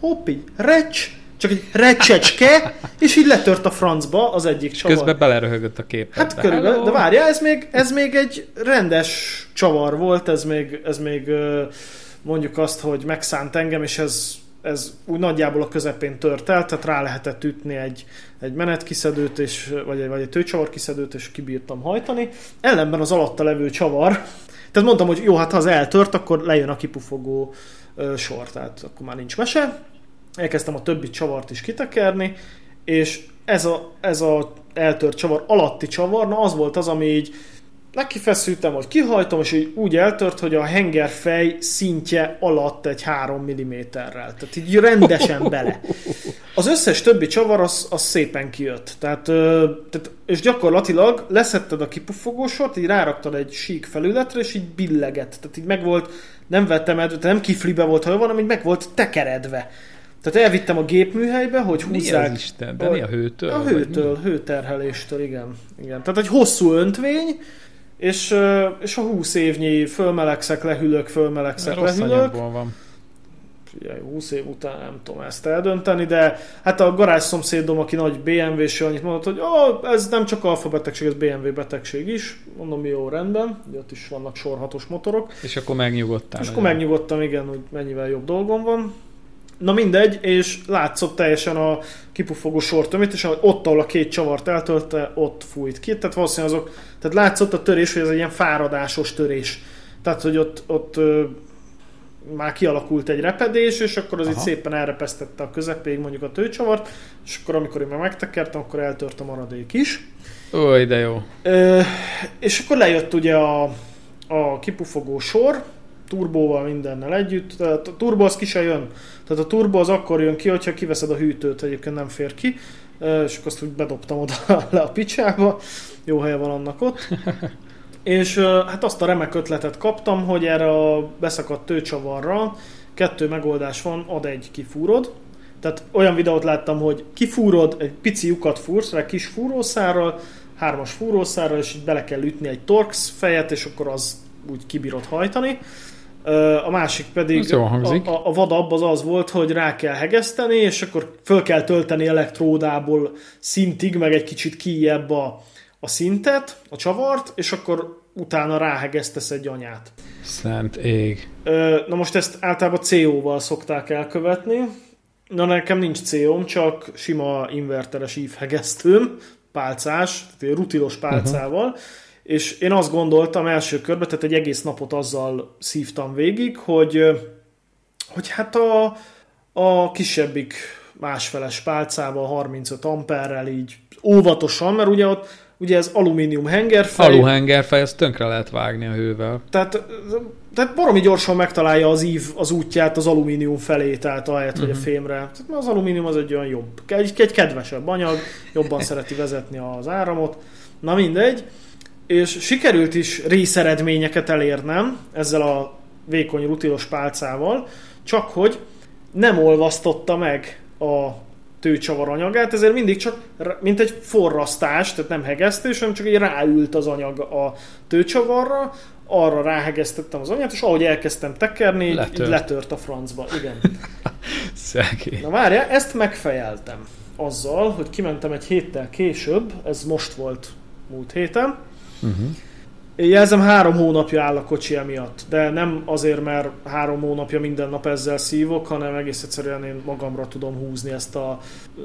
A: hopp, így recs, csak egy recsecske, és így letört a francba az egyik csavar.
B: Közben beleröhögött a kép.
A: Hát körülbelül, de várjál, ez még, ez még egy rendes csavar volt, ez még, ez még mondjuk azt, hogy megszánt engem, és ez, ez úgy nagyjából a közepén tört el, tehát rá lehetett ütni egy, egy menetkiszedőt, és, vagy, egy, vagy egy tőcsavar kiszedőt, és kibírtam hajtani. Ellenben az alatta levő csavar, tehát mondtam, hogy jó, hát ha az eltört, akkor lejön a kipufogó ö, sor, tehát akkor már nincs mese. Elkezdtem a többi csavart is kitekerni, és ez a, ez a eltört csavar alatti csavar, na az volt az, ami így lekifeszültem, hogy kihajtom, és így úgy eltört, hogy a hengerfej szintje alatt egy 3 mm-rel. Tehát így rendesen bele. (laughs) Az összes többi csavar az, az szépen kijött. Tehát, tehát, és gyakorlatilag leszetted a kipufogósort, így ráraktad egy sík felületre, és így billegett. Tehát így meg volt, nem vettem el, nem kiflibe volt, ha van, hanem meg volt tekeredve. Tehát elvittem a gépműhelybe, hogy húzzák... Mi
B: az Isten? De mi a hőtől?
A: A hőtől, hőterheléstől, igen. igen. Tehát egy hosszú öntvény, és, és a 20 évnyi fölmelegszek, lehűlök, fölmelegszek, Rossz lehűlök.
B: van.
A: Figyelj, 20 év után nem tudom ezt eldönteni, de hát a garázs szomszédom, aki nagy BMW-s, annyit mondott, hogy oh, ez nem csak alfa betegség, ez BMW betegség is. Mondom, jó, rendben, ugye ott is vannak sorhatos motorok.
B: És akkor megnyugodtál.
A: És akkor megnyugodtam, igen, hogy mennyivel jobb dolgom van. Na mindegy, és látszott teljesen a kipufogó sortömét, és ott, ahol a két csavart eltölte, ott fújt ki. Tehát valószínűleg azok, tehát látszott a törés, hogy ez egy ilyen fáradásos törés. Tehát, hogy ott, ott ö, már kialakult egy repedés, és akkor az Aha. itt szépen elrepesztette a közepéig mondjuk a tőcsavart, és akkor amikor én már megtekertem, akkor eltört a maradék is.
B: Ó, de jó.
A: Ö, és akkor lejött ugye a, a kipufogó sor, turbóval, mindennel együtt. Tehát a turbo az ki se jön. Tehát a turbo az akkor jön ki, hogyha kiveszed a hűtőt, egyébként nem fér ki. És akkor azt úgy bedobtam oda (laughs) le a picsába. Jó helye van annak ott. És hát azt a remek ötletet kaptam, hogy erre a beszakadt tőcsavarra kettő megoldás van, ad egy kifúrod, tehát olyan videót láttam, hogy kifúrod, egy pici lyukat fúrsz egy kis fúrószárral, hármas fúrószárral, és így bele kell ütni egy Torx fejet, és akkor az úgy kibírod hajtani. A másik pedig a, a, a vadabb az az volt, hogy rá kell hegeszteni, és akkor föl kell tölteni elektródából szintig, meg egy kicsit kijebb a, a szintet, a csavart, és akkor utána ráhegesztesz egy anyát.
B: Szent ég.
A: Na most ezt általában CO-val szokták elkövetni. Na nekem nincs CO-m, csak sima inverteres ívhegesztőm, pálcás, tehát rutilos pálcával, uh-huh. És én azt gondoltam első körben, tehát egy egész napot azzal szívtam végig, hogy, hogy hát a, a kisebbik másfeles pálcával, 35 amperrel így óvatosan, mert ugye ott ugye ez alumínium hengerfej.
B: Alu hengerfej, ezt tönkre lehet vágni a hővel.
A: Tehát, tehát baromi gyorsan megtalálja az ív az útját az alumínium felé, tehát ahelyett, uh-huh. hogy a mhm. fémre. Tehát az alumínium az egy olyan jobb, egy, egy kedvesebb anyag, jobban (laughs) szereti vezetni az áramot. Na mindegy. És sikerült is részeredményeket elérnem ezzel a vékony rutilos pálcával, csak hogy nem olvasztotta meg a tőcsavar anyagát, ezért mindig csak, mint egy forrasztás, tehát nem hegesztés, hanem csak egy ráült az anyag a tőcsavarra, arra ráhegesztettem az anyát, és ahogy elkezdtem tekerni, letört, így letört a francba. Igen. (laughs)
B: Szegény.
A: Na várja, ezt megfejeltem azzal, hogy kimentem egy héttel később, ez most volt múlt héten, uh-huh. Jelzem, három hónapja áll a kocsi emiatt, de nem azért, mert három hónapja minden nap ezzel szívok, hanem egész egyszerűen én magamra tudom húzni ezt a,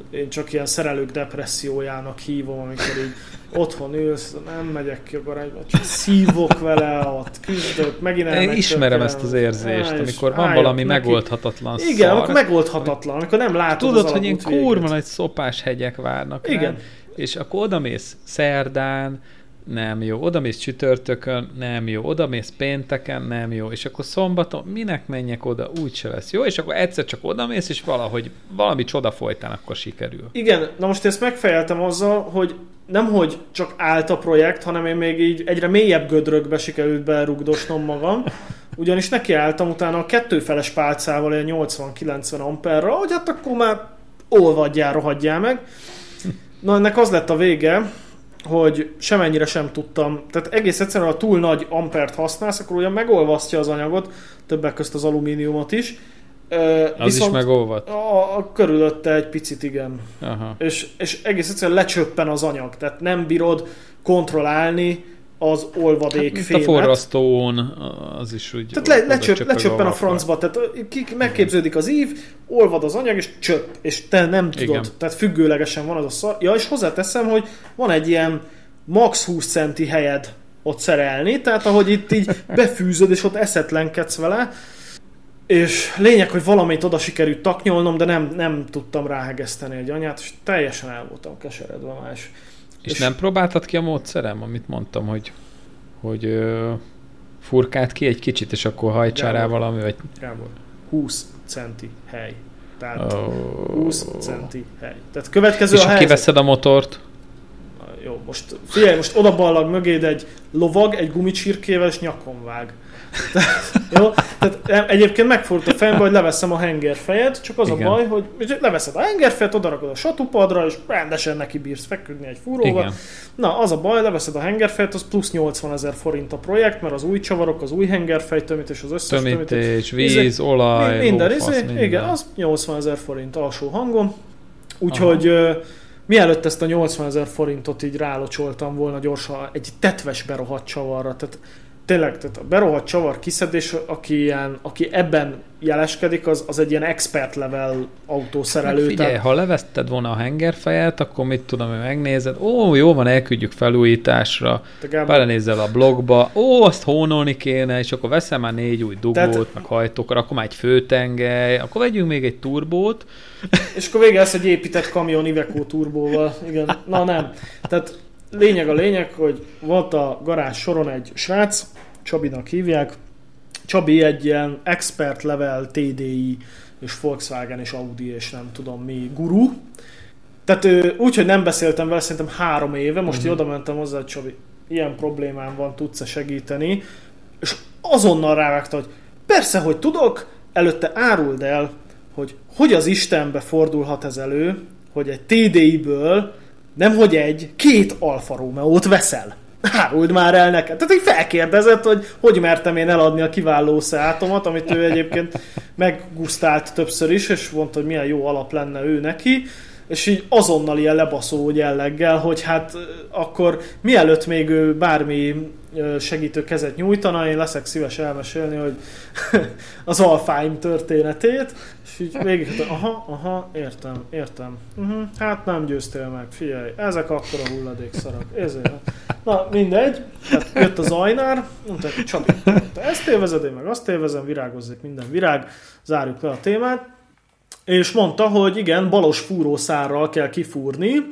A: én csak ilyen szerelők depressziójának hívom, amikor így otthon ülsz, nem megyek ki a garázsba, csak szívok vele, ott küzdök, megint
B: Én ismerem ezt az érzést, amikor van valami neki. megoldhatatlan
A: Igen, szar, akkor megoldhatatlan, amikor nem látod
B: Tudod, hogy ilyen kurva nagy szopás hegyek várnak Igen. Rá, és akkor odamész szerdán, nem jó, odamész csütörtökön, nem jó, odamész pénteken, nem jó, és akkor szombaton minek menjek oda, úgyse lesz jó, és akkor egyszer csak odamész, és valahogy valami csoda folytán akkor sikerül.
A: Igen, na most ezt megfejeltem azzal, hogy nem hogy csak állt a projekt, hanem én még így egyre mélyebb gödrökbe sikerült berugdosnom magam, ugyanis nekiálltam utána a kettőfeles pálcával egy 80-90 amperra, hogy hát akkor már olvadjál, rohadjál meg. Na ennek az lett a vége, hogy semennyire sem tudtam, tehát egész egyszerűen, ha túl nagy ampert használsz, akkor ugyan megolvasztja az anyagot, többek közt az alumíniumot is.
B: Az Viszont is megolvad?
A: A, a körülötte egy picit igen. Aha. És, és egész egyszerűen lecsöppen az anyag, tehát nem bírod kontrollálni az olvadék hát, fémet.
B: a forrasztón az is úgy...
A: Tehát le, lecsöp, lecsöppen a francba, tehát ki, megképződik az ív, olvad az anyag, és csöpp, és te nem tudod, Igen. tehát függőlegesen van az a szar. Ja, és hozzáteszem, hogy van egy ilyen max 20 centi helyed ott szerelni, tehát ahogy itt így (laughs) befűzöd, és ott eszetlenkedsz vele, és lényeg, hogy valamit oda sikerült taknyolnom, de nem, nem tudtam ráhegeszteni egy anyát, és teljesen el voltam keseredve.
B: És, és nem próbáltad ki a módszerem, amit mondtam, hogy, hogy ö, furkált ki egy kicsit, és akkor hajtsál rá valami, vagy...
A: Gábor, 20 centi hely. Tehát oh. 20 centi hely. Tehát következő
B: és a ha helyzet... kiveszed a motort?
A: Jó, most figyelj, most oda ballag mögéd egy lovag, egy gumicsirkével, és nyakon vág. (laughs) Jó? Tehát egyébként megfordult a fejembe, hogy leveszem a hengerfejet, csak az Igen. a baj, hogy leveszed a hengerfejet, odarakod a satupadra, és rendesen neki bírsz feküdni egy fúróval. Igen. Na, az a baj, leveszed a hengerfejet, az plusz 80 ezer forint a projekt, mert az új csavarok, az új hengerfej tömítés, az összes
B: tömítés, tömítés víz, izé, olaj,
A: minden, izé, minden. Igen, az 80 ezer forint alsó hangon. Úgyhogy uh, mielőtt ezt a 80 ezer forintot így rálocsoltam volna gyorsan egy tetves berohadt csavarra, tehát tényleg, tehát a berohadt csavar kiszedés, aki, ilyen, aki ebben jeleskedik, az, az egy ilyen expert level autószerelő. Hát
B: figyelj, tehát... ha levetted volna a hengerfejet, akkor mit tudom, hogy megnézed, ó, jó van, elküldjük felújításra, belenézel a blogba, ó, azt hónolni kéne, és akkor veszel már négy új dugót, tehát... meg hajtókat, akkor már egy főtengely, akkor vegyünk még egy turbót.
A: És akkor vége lesz egy épített kamion Iveco turbóval. Igen, na nem. Tehát lényeg a lényeg, hogy volt a garázs soron egy srác, Csabinak hívják, Csabi egy ilyen expert level TDI és Volkswagen és Audi és nem tudom mi guru. Tehát úgy, hogy nem beszéltem vele szerintem három éve, most uh-huh. oda mentem hozzá, hogy Csabi, ilyen problémám van, tudsz-e segíteni? És azonnal rávágta, hogy persze, hogy tudok, előtte áruld el, hogy hogy az Istenbe fordulhat ez elő, hogy egy TDI-ből nem hogy egy, két Alfa Romeo-t veszel. Áruld már el neked. Tehát így felkérdezett, hogy hogy mertem én eladni a kiváló szátomat, amit ő egyébként meggusztált többször is, és mondta, hogy milyen jó alap lenne ő neki és így azonnal ilyen lebaszó jelleggel, hogy hát akkor mielőtt még ő bármi segítő kezet nyújtana, én leszek szíves elmesélni, hogy (laughs) az Alfáim történetét, és így végig, aha, aha, értem, értem. Uh-huh, hát nem győztél meg, figyelj, ezek akkor a hulladékszarak. Ezért. Na, mindegy, hát jött az ajnár, mondta, Csabi, te ezt élvezed, én meg azt élvezem, virágozzék minden virág, zárjuk le a témát és mondta, hogy igen, balos fúrószárral kell kifúrni,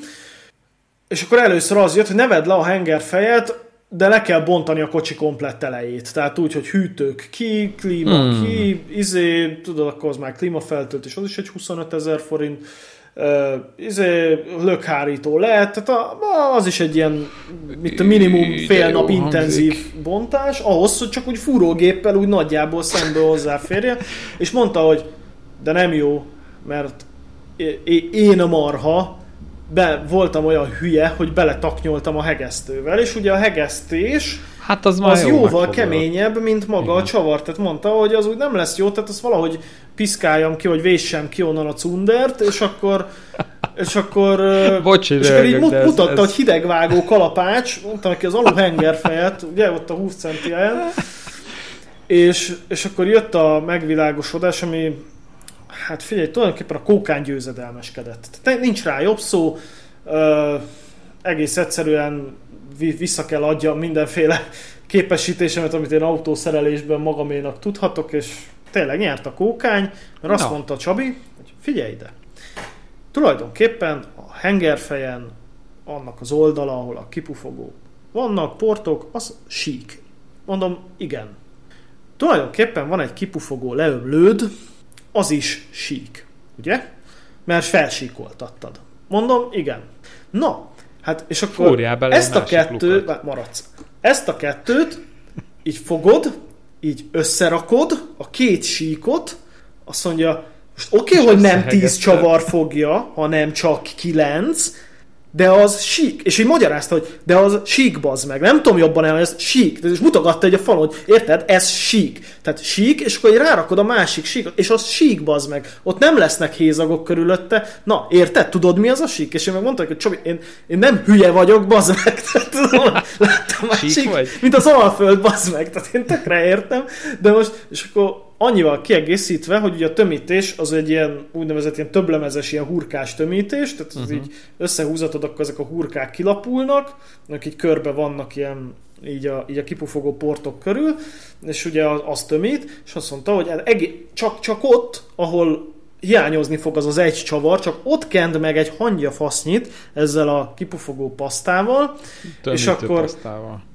A: és akkor először az jött, hogy ne vedd le a hengerfejet, de le kell bontani a kocsi komplett elejét. Tehát úgy, hogy hűtők ki, klíma hmm. ki, izé, tudod, akkor az már klímafeltöltés, az is egy 25 ezer forint, uh, izé, lökhárító lehet, tehát a, az is egy ilyen, mint a minimum fél nap intenzív hangzik. bontás, ahhoz, hogy csak úgy fúrógéppel úgy nagyjából szembe hozzáférje, és mondta, hogy de nem jó, mert én a marha be, voltam olyan hülye, hogy beletaknyoltam a hegesztővel, és ugye a hegesztés
B: hát az,
A: az jó jóval keményebb, mint maga Igen. a csavar. Tehát mondta, hogy az úgy nem lesz jó, tehát azt valahogy piszkáljam ki, hogy véssem ki onnan a cundert, és akkor és akkor, (laughs)
B: Bocs,
A: és akkor így mut, mutatta, ez, hogy hidegvágó kalapács, mondtam neki az aluhengerfejet, ugye ott a 20 centi és, és akkor jött a megvilágosodás, ami hát figyelj, tulajdonképpen a kókán győzedelmeskedett. Tehát nincs rá jobb szó, ö, egész egyszerűen vissza kell adjam mindenféle (laughs) képesítésemet, amit én autószerelésben magaménak tudhatok, és tényleg nyert a kókány, mert azt no. mondta Csabi, hogy figyelj ide, tulajdonképpen a hengerfejen, annak az oldala, ahol a kipufogó vannak, portok, az sík. Mondom, igen. Tulajdonképpen van egy kipufogó leöblőd, az is sík, ugye? Mert felsíkoltattad. Mondom, igen. Na, hát és akkor ezt a kettőt, lukat. maradsz. Ezt a kettőt így fogod, így összerakod, a két síkot, azt mondja, most oké, okay, hogy nem tíz csavar fogja, hanem csak kilenc, de az sík. És így magyarázta, hogy de az sík bazd meg. Nem tudom jobban el, ez sík. És mutogatta egy a falon, hogy érted, ez sík. Tehát sík, és akkor rárakod a másik síkot, és az sík bazd meg. Ott nem lesznek hézagok körülötte. Na, érted? Tudod mi az a sík? És én meg mondtam, hogy Csabi, én, én nem hülye vagyok, bazd meg. (laughs) Tehát, tudom, (laughs) láttam már sík, sík vagy? mint az alföld, bazd meg. Tehát én tökre értem. De most, és akkor annyival kiegészítve, hogy ugye a tömítés az egy ilyen úgynevezett ilyen többlemezes, ilyen hurkás tömítés, tehát az uh-huh. így összehúzatod, akkor ezek a hurkák kilapulnak, akik így körbe vannak ilyen így a, így a kipufogó portok körül, és ugye az tömít, és azt mondta, hogy egé- csak, csak ott, ahol hiányozni fog az az egy csavar, csak ott kend meg egy hangya fasznyit ezzel a kipufogó pasztával,
B: Tömítő és akkor pasztával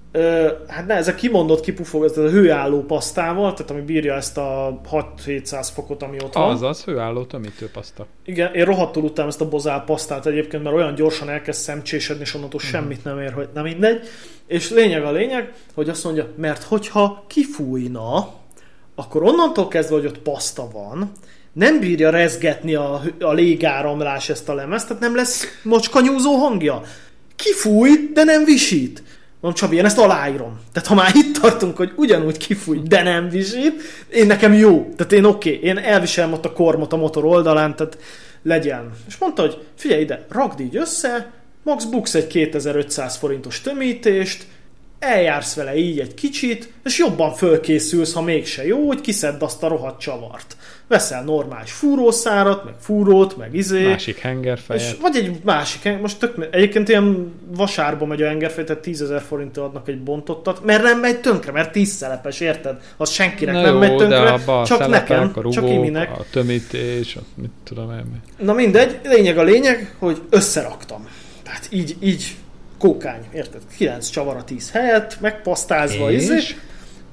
A: hát ne, ez a kimondott kipufog, ez a hőálló pasztával, tehát ami bírja ezt a 6-700 fokot, ami ott van.
B: Az az hőálló tömítő paszta.
A: Igen, én rohadtul utálom ezt a bozál pasztát egyébként, mert olyan gyorsan elkezd szemcsésedni, és onnantól uh-huh. semmit nem ér, hogy nem mindegy. És lényeg a lényeg, hogy azt mondja, mert hogyha kifújna, akkor onnantól kezdve, hogy ott paszta van, nem bírja rezgetni a, a légáramlás ezt a lemezt, tehát nem lesz mocskanyúzó hangja. Kifúj, de nem visít. Mondom, Csabi, én ezt aláírom. Tehát ha már itt tartunk, hogy ugyanúgy kifúj, de nem visít, én nekem jó. Tehát én oké, okay, én elviselem ott a kormot a motor oldalán, tehát legyen. És mondta, hogy figyelj ide, rakd így össze, max buksz egy 2500 forintos tömítést, eljársz vele így egy kicsit, és jobban fölkészülsz, ha mégse jó, hogy kiszedd azt a rohadt csavart veszel normális fúrószárat, meg fúrót, meg izé.
B: Másik hengerfejet. És,
A: vagy egy másik, most tök, egyébként ilyen vasárba megy a hengerfej, tehát 10 ezer forinttal adnak egy bontottat, mert nem megy tönkre, mert 10 szelepes, érted? Az senkinek Na nem jó, megy tönkre, csak a nekem, a rugók, csak iminek.
B: A tömítés, mit tudom én.
A: Na mindegy, lényeg a lényeg, hogy összeraktam. Tehát így, így kókány, érted? 9 csavar a 10 helyett, megpasztázva, és? izé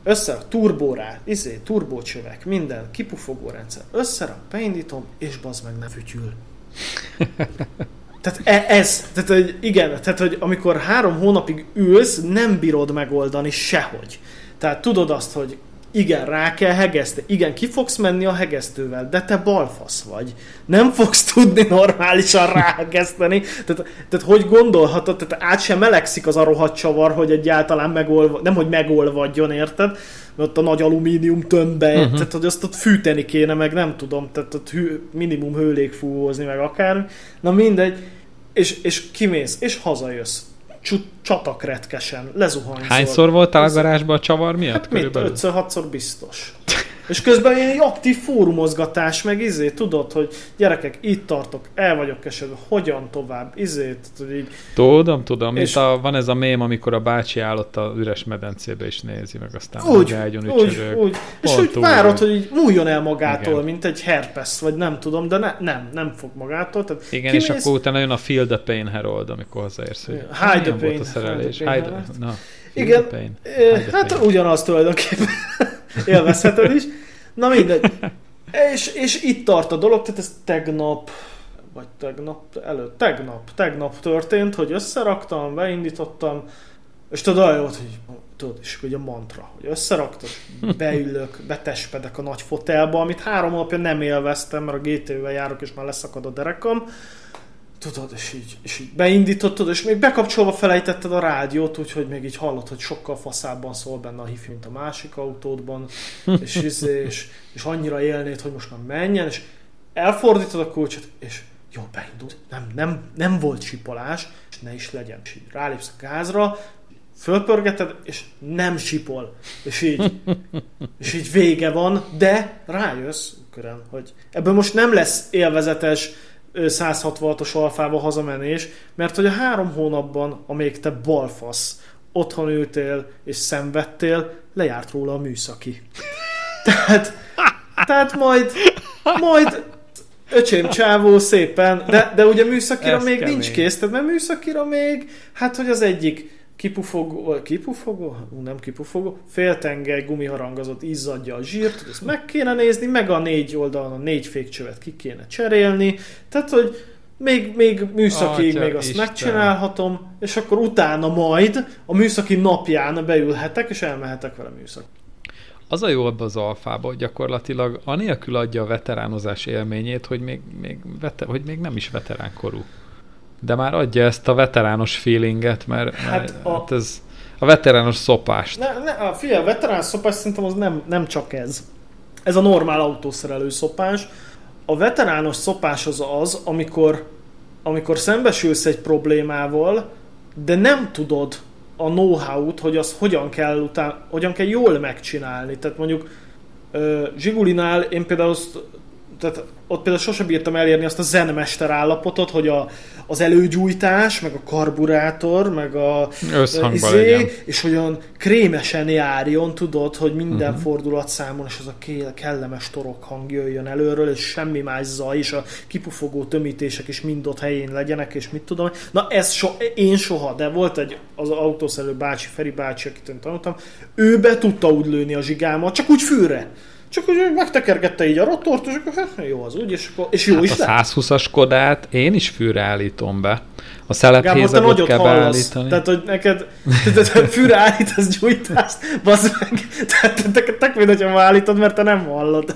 A: össze a turbórá, izé, turbócsövek, minden, kipufogó rendszer, összerak, beindítom, és bazd meg ne fütyül. Tehát e- ez, tehát hogy igen, tehát hogy amikor három hónapig ülsz, nem bírod megoldani sehogy. Tehát tudod azt, hogy igen, rá kell hegeszteni. Igen, ki fogsz menni a hegesztővel, de te balfasz vagy. Nem fogsz tudni normálisan ráhegeszteni. Tehát, tehát hogy gondolhatod, tehát át sem melegszik az a rohadt csavar, hogy egyáltalán megolva, nem hogy megolvadjon, érted? Mert ott a nagy alumínium tömbbe, uh-huh. tehát hogy azt ott fűteni kéne, meg nem tudom, tehát ott hű, minimum hőlégfúvózni, meg akár. Na mindegy, és, és kimész, és hazajössz csatak retkesen, lezuhanyzol.
B: Hányszor voltál a garázsban a csavar miatt? Hát
A: körülbelül? mit, ötször, hatszor biztos. És közben ilyen aktív fórumozgatás, meg izé, tudod, hogy gyerekek, itt tartok, el vagyok esetben, hogyan tovább, izé, tudod így.
B: Tudom, tudom, és a, van ez a mém, amikor a bácsi állott a üres medencébe és nézi, meg aztán úgy,
A: ágyon úgy, úgy. És úgy várod, hogy így múljon el magától, Igen. mint egy herpes, vagy nem tudom, de ne, nem, nem fog magától. Tehát
B: Igen, kimész... és akkor utána jön a Feel the Pain Herold, amikor hozzáérsz, hogy
A: Hide the Pain.
B: Volt a szerelés. Hide, the,
A: na, Igen, pain. hát ugyanaz tulajdonképpen (laughs) élvezheted is. Na mindegy. És, és itt tart a dolog, tehát ez tegnap, vagy tegnap előtt, tegnap, tegnap történt, hogy összeraktam, beindítottam, és tudod, olyan volt, hogy tudod, és hogy a mantra, hogy összeraktad, beülök, betespedek a nagy fotelba, amit három napja nem élveztem, mert a GT-vel járok, és már leszakad a derekam, tudod, és így, és így beindítottad, és még bekapcsolva felejtetted a rádiót, úgyhogy még így hallod, hogy sokkal faszábban szól benne a hif, mint a másik autódban, (laughs) és, izé, és, és annyira élnéd, hogy most már menjen, és elfordítod a kulcsot, és jó, beindult, nem, nem, nem volt sipolás, és ne is legyen. És így rálépsz a gázra, fölpörgeted, és nem sipol. És így, (laughs) és így vége van, de rájössz, körön, hogy ebből most nem lesz élvezetes 166-os alfába hazamenés, mert hogy a három hónapban, amíg te balfasz, otthon ültél és szenvedtél, lejárt róla a műszaki. (laughs) tehát, tehát majd, majd öcsém csávó szépen, de, de ugye műszakira Ez még kemény. nincs kész, tehát mert műszakira még, hát hogy az egyik kipufogó, kipufogó? Nem kipufogó, féltengely gumiharangozott izzadja a zsírt, ezt meg kéne nézni, meg a négy oldalon a négy fékcsövet ki kéne cserélni, tehát hogy még, még műszaki, még azt Isten. megcsinálhatom, és akkor utána majd a műszaki napján beülhetek, és elmehetek vele műszak.
B: Az a jó ebbe az alfába, hogy gyakorlatilag anélkül adja a veteránozás élményét, hogy még, még, vete, hogy még nem is veteránkorú. De már adja ezt a veterános feelinget, mert, hát, mert a... hát ez a veterános szopást.
A: Ne, ne, a, figyelj, a veterános szopás szerintem az nem, nem csak ez. Ez a normál autószerelő szopás. A veterános szopás az az, amikor, amikor szembesülsz egy problémával, de nem tudod a know-how-t, hogy az hogyan kell, után, hogyan kell jól megcsinálni. Tehát mondjuk Zsigulinál én például azt tehát ott például sosem bírtam elérni azt a zenmester állapotot, hogy a, az előgyújtás, meg a karburátor, meg a
B: izé,
A: és olyan krémesen járjon, tudod, hogy minden uh-huh. fordulat számon, és az a kellemes torok hang jöjjön előről, és semmi más zaj, és a kipufogó tömítések is mind ott helyén legyenek, és mit tudom. Na ez so, én soha, de volt egy az autószerelő bácsi, Feri bácsi, akit én tanultam, ő be tudta úgy lőni a zsigámat, csak úgy fűre. Csak hogy megtekergette így a rotort, és akkor hát, jó az úgy, és, akkor, és jó hát is
B: a 120-as Kodát én is fűre állítom be. A szelephézagot kell hallasz. beállítani.
A: Tehát, hogy neked tehát, fűre állítasz gyújtást, bazd meg. Tehát te, te, te, hogyha állítod, mert te nem hallod. (laughs)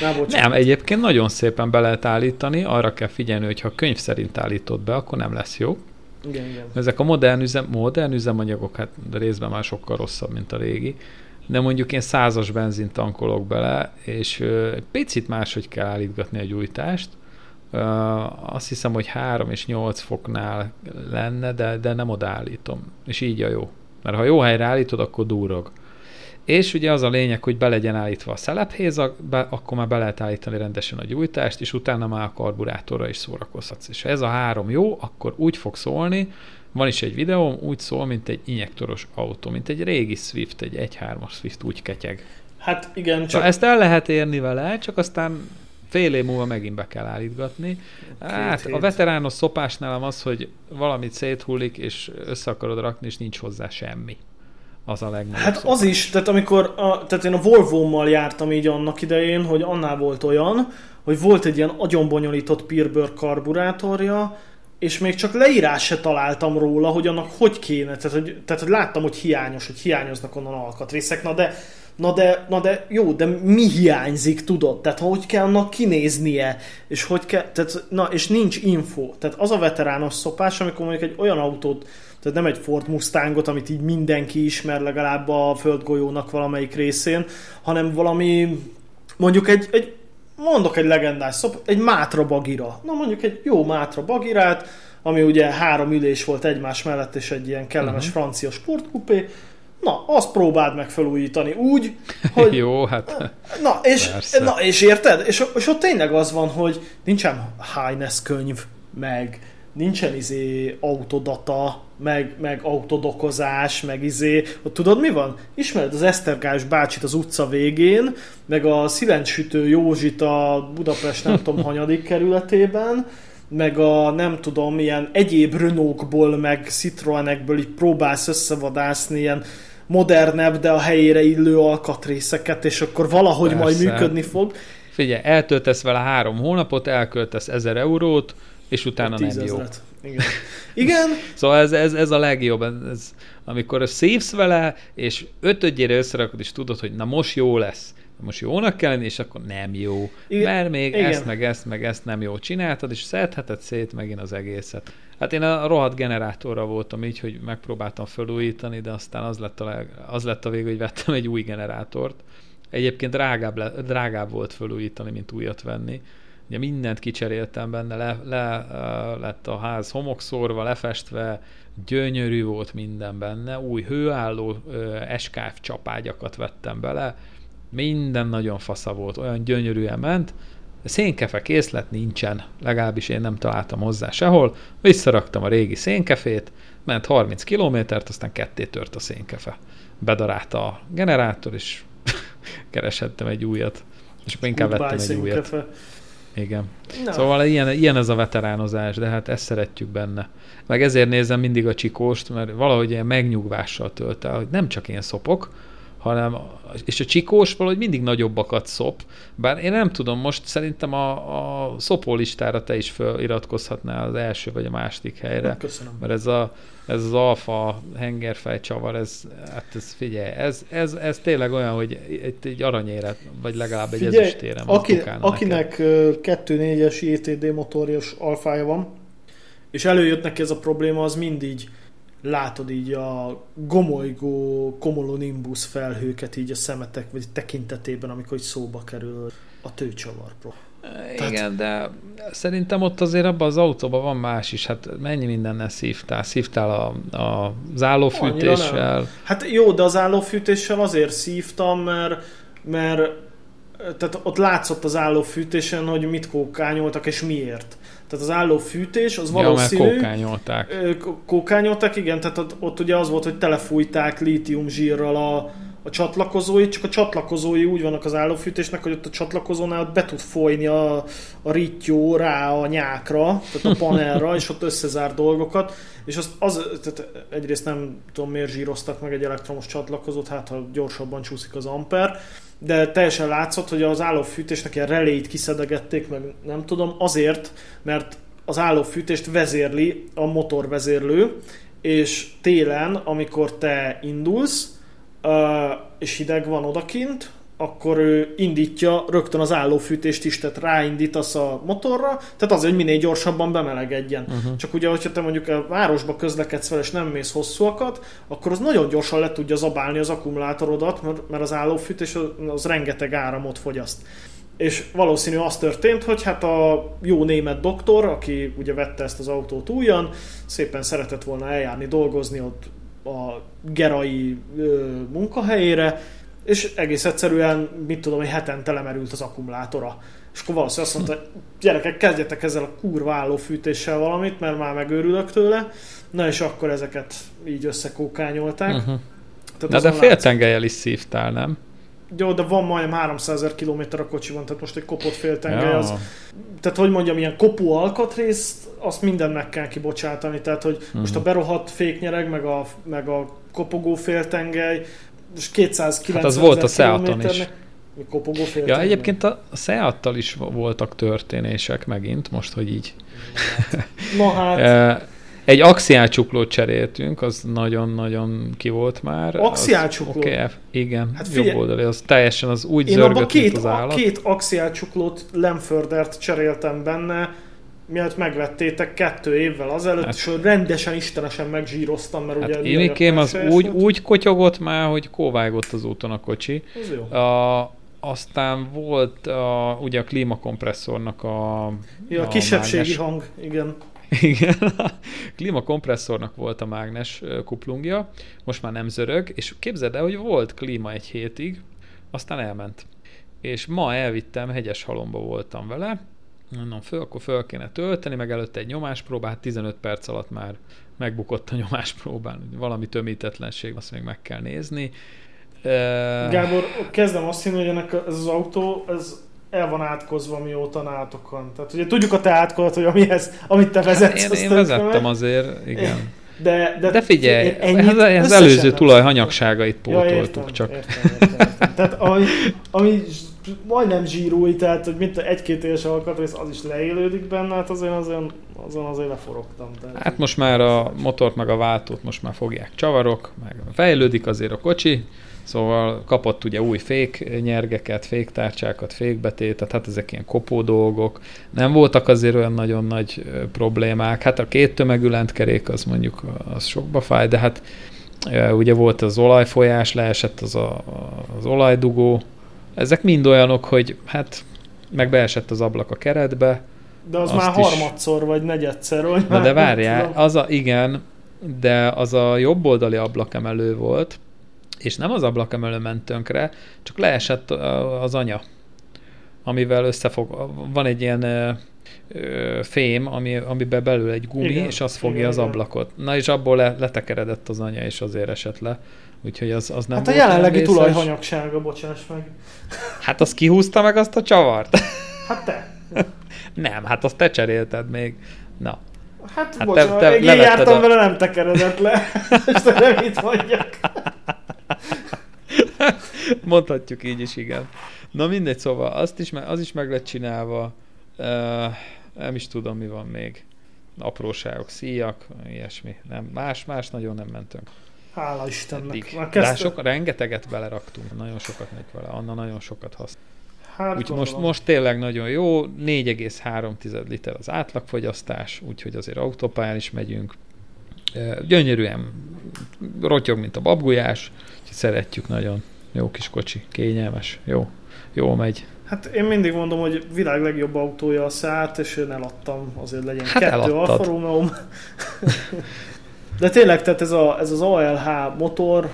B: Na, nem, egyébként nagyon szépen be lehet állítani, arra kell figyelni, hogy ha könyv szerint állítod be, akkor nem lesz jó.
A: Igen, igen.
B: Ezek a modern, üzem, modern üzemanyagok, hát részben már sokkal rosszabb, mint a régi de mondjuk én százas benzint tankolok bele, és egy picit máshogy kell állítgatni a gyújtást. Azt hiszem, hogy 3 és 8 foknál lenne, de, de nem odaállítom. És így a jó. Mert ha jó helyre állítod, akkor durog. És ugye az a lényeg, hogy be legyen állítva a szelephézag, be, akkor már be lehet állítani rendesen a gyújtást, és utána már a karburátorra is szórakozhatsz. És ha ez a három jó, akkor úgy fog szólni, van is egy videóm, úgy szól, mint egy injektoros autó, mint egy régi Swift, egy 1.3-as Swift, úgy ketyeg.
A: Hát igen,
B: csak... Szóval ezt el lehet érni vele, csak aztán fél év múlva megint be kell állítgatni. Hát hét. a veterános szopás nálam az, hogy valamit széthullik, és össze akarod rakni, és nincs hozzá semmi. az a legnagyobb.
A: Hát szokás. az is, tehát amikor, a, tehát én a Volvo-mal jártam így annak idején, hogy annál volt olyan, hogy volt egy ilyen agyonbonyolított Peerberg karburátorja, és még csak leírás se találtam róla, hogy annak hogy kéne, tehát hogy, tehát, hogy láttam, hogy hiányos, hogy hiányoznak onnan alkatrészek, na de, na de, na de jó, de mi hiányzik, tudod? Tehát hogy kell annak kinéznie, és hogy kell, tehát, na, és nincs info. Tehát az a veterános szopás, amikor mondjuk egy olyan autót, tehát nem egy Ford Mustangot, amit így mindenki ismer legalább a földgolyónak valamelyik részén, hanem valami, mondjuk egy, egy mondok egy legendás szop, egy Mátra bagira. Na mondjuk egy jó Mátra bagirát, ami ugye három ülés volt egymás mellett, és egy ilyen kellemes uh-huh. francia sportkupé. Na, azt próbáld meg felújítani úgy, hogy... (laughs)
B: jó, hát...
A: Na, és, na, és érted? És, és ott tényleg az van, hogy nincsen Highness könyv, meg nincsen izé autodata, meg, meg autodokozás, meg izé, ott tudod mi van? Ismered az Esztergás bácsit az utca végén, meg a szilentsütő Józsit a Budapest nem tudom (laughs) hanyadik kerületében, meg a nem tudom, ilyen egyéb Renault-ból, meg Citroenekből így próbálsz összevadászni ilyen modernebb, de a helyére illő alkatrészeket, és akkor valahogy Persze. majd működni fog.
B: Figyelj, eltöltesz vele három hónapot, elköltesz ezer eurót, és utána nem jó.
A: Igen. (laughs) Igen.
B: szóval ez, ez, ez a legjobb, ez, amikor szívsz vele, és ötödjére összerakod, és tudod, hogy na most jó lesz. Most jónak kell lenni, és akkor nem jó. Igen. Mert még Igen. ezt, meg ezt, meg ezt nem jó csináltad, és szedheted szét megint az egészet. Hát én a rohadt generátorra voltam így, hogy megpróbáltam felújítani, de aztán az lett a, leg, az lett a vég, hogy vettem egy új generátort. Egyébként drágább, le, drágább volt felújítani, mint újat venni Ugye mindent kicseréltem benne, le, le lett a ház homokszorva, lefestve, gyönyörű volt minden benne, új hőálló eskáv csapágyakat vettem bele, minden nagyon fasza volt, olyan gyönyörűen ment, szénkefe készlet nincsen, legalábbis én nem találtam hozzá sehol, visszaraktam a régi szénkefét, ment 30 kilométert, aztán ketté tört a szénkefe. Bedarálta a generátor, és (laughs) kereshettem egy újat. És akkor inkább vettem egy szénkefe. újat. Igen. Na. Szóval ilyen, ilyen ez a veteránozás, de hát ezt szeretjük benne. Meg ezért nézem mindig a csikóst, mert valahogy ilyen megnyugvással tölt el, hogy nem csak én szopok, hanem, és a csikós valahogy mindig nagyobbakat szop, bár én nem tudom, most szerintem a, a szopó listára te is feliratkozhatnál az első vagy a második helyre.
A: Köszönöm.
B: Mert ez, a, ez az alfa hengerfej csavar, ez, hát ez figyelj, ez, ez, ez tényleg olyan, hogy egy, egy aranyére, vagy legalább egy figyelj.
A: Aki, akinek 2.4-es ITD motorjos alfája van, és előjött neki ez a probléma, az mindig látod így a gomolygó komolonimbus felhőket így a szemetek vagy tekintetében, amikor így szóba kerül a tőcsavar pro.
B: Igen, Tehát... de szerintem ott azért abban az autóban van más is. Hát mennyi mindennel szívtál? Szívtál a, a, az állófűtéssel?
A: Hát jó, de az állófűtéssel azért szívtam, mert, mert tehát ott látszott az állófűtésen, hogy mit kókányoltak és miért. Tehát az álló fűtés, az valószínű...
B: Ja, kókányolták.
A: Kókányolták, igen, tehát ott, ott ugye az volt, hogy telefújták lítiumzsírral a, a csatlakozói, csak a csatlakozói úgy vannak az állófűtésnek, hogy ott a csatlakozónál ott be tud folyni a, a rittyó rá a nyákra, tehát a panelra, és ott összezár dolgokat, és az, az tehát egyrészt nem tudom miért zsíroztak meg egy elektromos csatlakozót, hát ha gyorsabban csúszik az amper, de teljesen látszott, hogy az állófűtésnek ilyen reléit kiszedegették, meg nem tudom, azért, mert az állófűtést vezérli a motorvezérlő, és télen, amikor te indulsz, és hideg van odakint, akkor ő indítja rögtön az állófűtést is, tehát ráindítasz a motorra, tehát azért, hogy minél gyorsabban bemelegedjen. Uh-huh. Csak ugye, hogyha te mondjuk a városba közlekedsz fel, és nem mész hosszúakat, akkor az nagyon gyorsan le tudja zabálni az akkumulátorodat, mert az állófűtés az, az rengeteg áramot fogyaszt. És valószínű az történt, hogy hát a jó német doktor, aki ugye vette ezt az autót újan, szépen szeretett volna eljárni, dolgozni ott a gerai ö, munkahelyére, és egész egyszerűen, mit tudom, hogy heten telemerült az akkumulátora. És akkor valószínűleg azt mondta, gyerekek, kezdjetek ezzel a kurva fűtéssel valamit, mert már megőrülök tőle. Na és akkor ezeket így összekókányolták. Uh-huh.
B: Tehát Na de féltengelyel is szívtál, nem?
A: jó, de van majdnem 300 ezer kilométer a kocsiban, tehát most egy kopott féltengely ja. az, tehát hogy mondjam, ilyen kopó alkatrészt, azt minden meg kell kibocsátani, tehát hogy uh-huh. most a berohadt féknyereg, meg a, meg a kopogó féltengely, most 290 hát
B: az volt a Seaton is.
A: Kopogó
B: ja, egyébként a Seattal is voltak történések megint, most, hogy így.
A: Na (laughs) hát.
B: Egy axiálcsuklót cseréltünk, az nagyon-nagyon ki volt már.
A: Axiálcsukló?
B: Oké, okay, igen, hát figyelj, jobb oldali, az teljesen az úgy Én zörgött,
A: két,
B: az állat.
A: két axiálcsuklót Lemfördert cseréltem benne, mielőtt megvettétek kettő évvel azelőtt, hát. és rendesen, istenesen megzsíroztam, mert hát ugye...
B: Énikém az úgy, úgy kotyogott már, hogy kóvágott az úton a kocsi.
A: Ez jó.
B: A, aztán volt a, ugye a klímakompresszornak a...
A: Ja, a, a kisebbségi mágnes. hang, igen.
B: Igen, a (laughs) klímakompresszornak volt a mágnes kuplungja, most már nem zörög, és képzeld el, hogy volt klíma egy hétig, aztán elment. És ma elvittem, hegyes halomba voltam vele, mondom, föl, akkor föl kéne tölteni, meg előtte egy nyomáspróbát, 15 perc alatt már megbukott a (laughs) nyomáspróbán, valami tömítetlenség, azt még meg kell nézni.
A: Gábor, kezdem azt hinni, hogy ennek ez az autó, ez el van átkozva mióta nátokon. Tehát ugye tudjuk a te átkodat, hogy amihez, amit te vezetsz.
B: Hát én, én vezettem meg. azért, igen.
A: De,
B: de, de figyelj, ez, ez előző tulaj hanyagságait pótoltuk ja, értem, csak.
A: Értem, értem, értem. Tehát ami, ami majdnem zsírúj, tehát hogy mint egy-két éves alkatrész, az is leélődik benne, hát azért azon, azon azért leforogtam. Tehát.
B: Hát most már a motort meg a váltót most már fogják csavarok, meg fejlődik azért a kocsi, Szóval kapott ugye új fék nyergeket, féktárcsákat, fékbetétet, hát ezek ilyen kopó dolgok. Nem voltak azért olyan nagyon nagy problémák. Hát a két tömegű lentkerék az mondjuk az sokba fáj, de hát ugye volt az olajfolyás, leesett az a, az olajdugó. Ezek mind olyanok, hogy hát meg beesett az ablak a keretbe.
A: De az már harmadszor is... vagy negyedszer, vagy
B: Na de várjál, az a, igen, de az a jobb oldali ablakemelő volt, és nem az ablakemelő ment tönkre, csak leesett az anya, amivel összefog, van egy ilyen ö, fém, ami, amiben belül egy gumi, igen, és az fogja igen, az ablakot. Na és abból le, letekeredett az anya, és azért esett le. Úgyhogy az, az nem
A: Hát a jelenlegi tulajhanyagsága, bocsáss meg.
B: Hát az kihúzta meg azt a csavart? (laughs)
A: Hát te. (laughs)
B: nem, hát azt te cserélted még. Na.
A: Hát, hát bocsánat, te, te én jártam a... vele, nem tekeredett le. (laughs) és nem itt mondjak.
B: Mondhatjuk így is, igen. Na mindegy, szóval azt is, az is meg lett csinálva. Uh, nem is tudom, mi van még. Apróságok, szíjak, ilyesmi. Nem, más, más nagyon nem mentünk.
A: Hála Istennek.
B: Már kezdte... De sok, rengeteget beleraktunk, nagyon sokat még vele, Anna nagyon sokat használ. Hát úgy most, most tényleg nagyon jó, 4,3 liter az átlagfogyasztás, úgyhogy azért autópályán is megyünk. Gyönyörűen rotyog, mint a babgulyás, szeretjük nagyon. Jó kis kocsi, kényelmes, jó, jó megy.
A: Hát én mindig mondom, hogy világ legjobb autója a Seat, és én eladtam, azért legyen
B: hát
A: kettő Alfa romeo (laughs) De tényleg, tehát ez, a, ez az ALH motor,